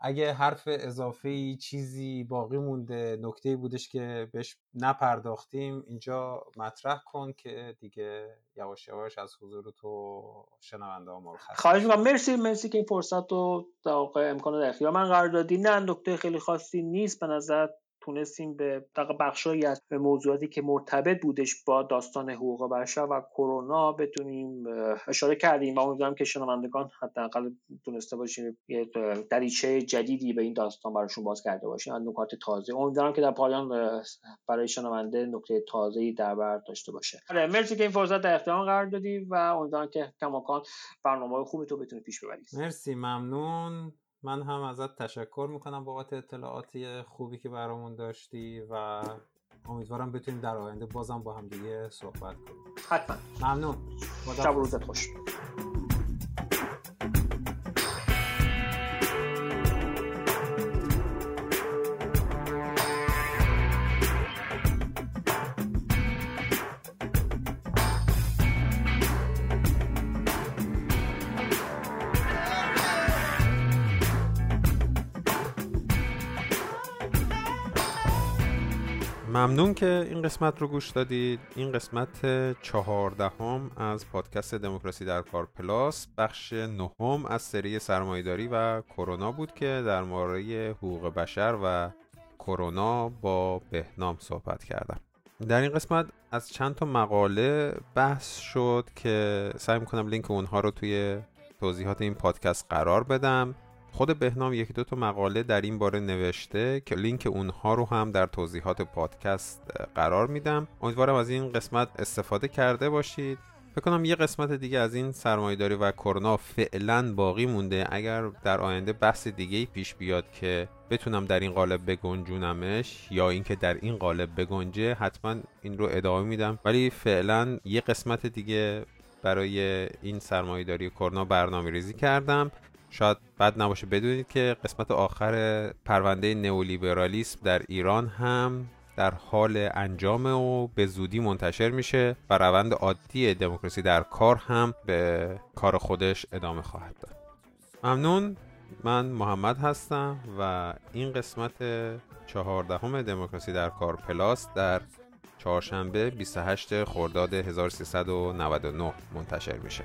اگه حرف اضافه چیزی باقی مونده نکته بودش که بهش نپرداختیم اینجا مطرح کن که دیگه یواش یواش از حضور تو شنونده ها مرخص خواهش می‌کنم. مرسی مرسی که این فرصت رو در امکان در اختیار من قرار دادی. نه نکته خیلی خاصی نیست به نظر تونستیم به بخشهایی از موضوعاتی که مرتبط بودش با داستان حقوق بشر و کرونا بتونیم اشاره کردیم و امیدوارم که شنوندگان حداقل تونسته باشیم یه دریچه جدیدی به این داستان براشون باز کرده باشیم از نکات تازه. امیدوارم که در پایان برای شنونده نکته تازه‌ای در بر داشته باشه. آره مرسی که این فرصت در اختیار قرار دادی و امیدوارم که کماکان برنامه خوبی تو بتونی پیش ببری مرسی ممنون. من هم ازت تشکر می‌کنم بابت اطلاعاتی خوبی که برامون داشتی و امیدوارم بتونیم در آینده بازم با هم دیگه صحبت کنیم. حتما. ممنون. شب روزت خوش. ممنون که این قسمت رو گوش دادید. این قسمت چهاردهم از پادکست دموکراسی در کار plus. بخش نهم از سری سرمایه‌داری و کرونا بود که در مورد حقوق بشر و کرونا با بهنام صحبت کردم. در این قسمت از چند تا مقاله بحث شد که سعی می‌کنم لینک اونها رو توی توضیحات این پادکست قرار بدم. خود بهنام یکی دو تا مقاله در این باره نوشته که لینک اونها رو هم در توضیحات پادکست قرار میدم. امیدوارم از این قسمت استفاده کرده باشید. فکر کنم یه قسمت دیگه از این سرمایهداری و کرونا فعلا باقی مونده. اگر در آینده بحث دیگه پیش بیاد که بتونم در این قالب بگنجونمش یا اینکه در این قالب بگنجه حتما این رو ادامه میدم. ولی فعلا یه قسمت دیگه برای این سرمایهداری کرونا برنامه ریزی کردم. شاید بد نباشه. بدونید که قسمت آخر پرونده نئولیبرالیسم در ایران هم در حال انجام و به زودی منتشر میشه و روند عادی دموکراسی در کار هم به کار خودش ادامه خواهد داد. ممنون. من محمد هستم و این قسمت چهاردهم دموکراسی در کار پلاس در چهارشنبه 28 خرداد 1399 منتشر میشه.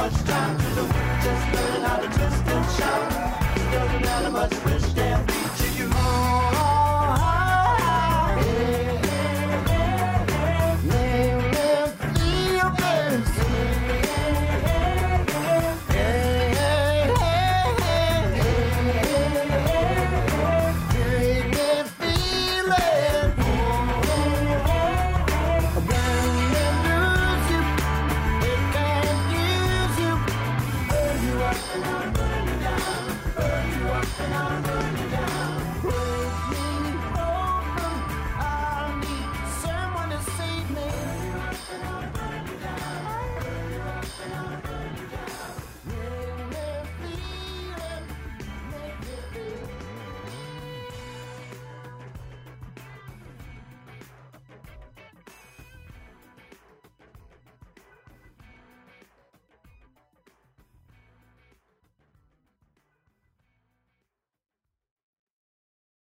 much time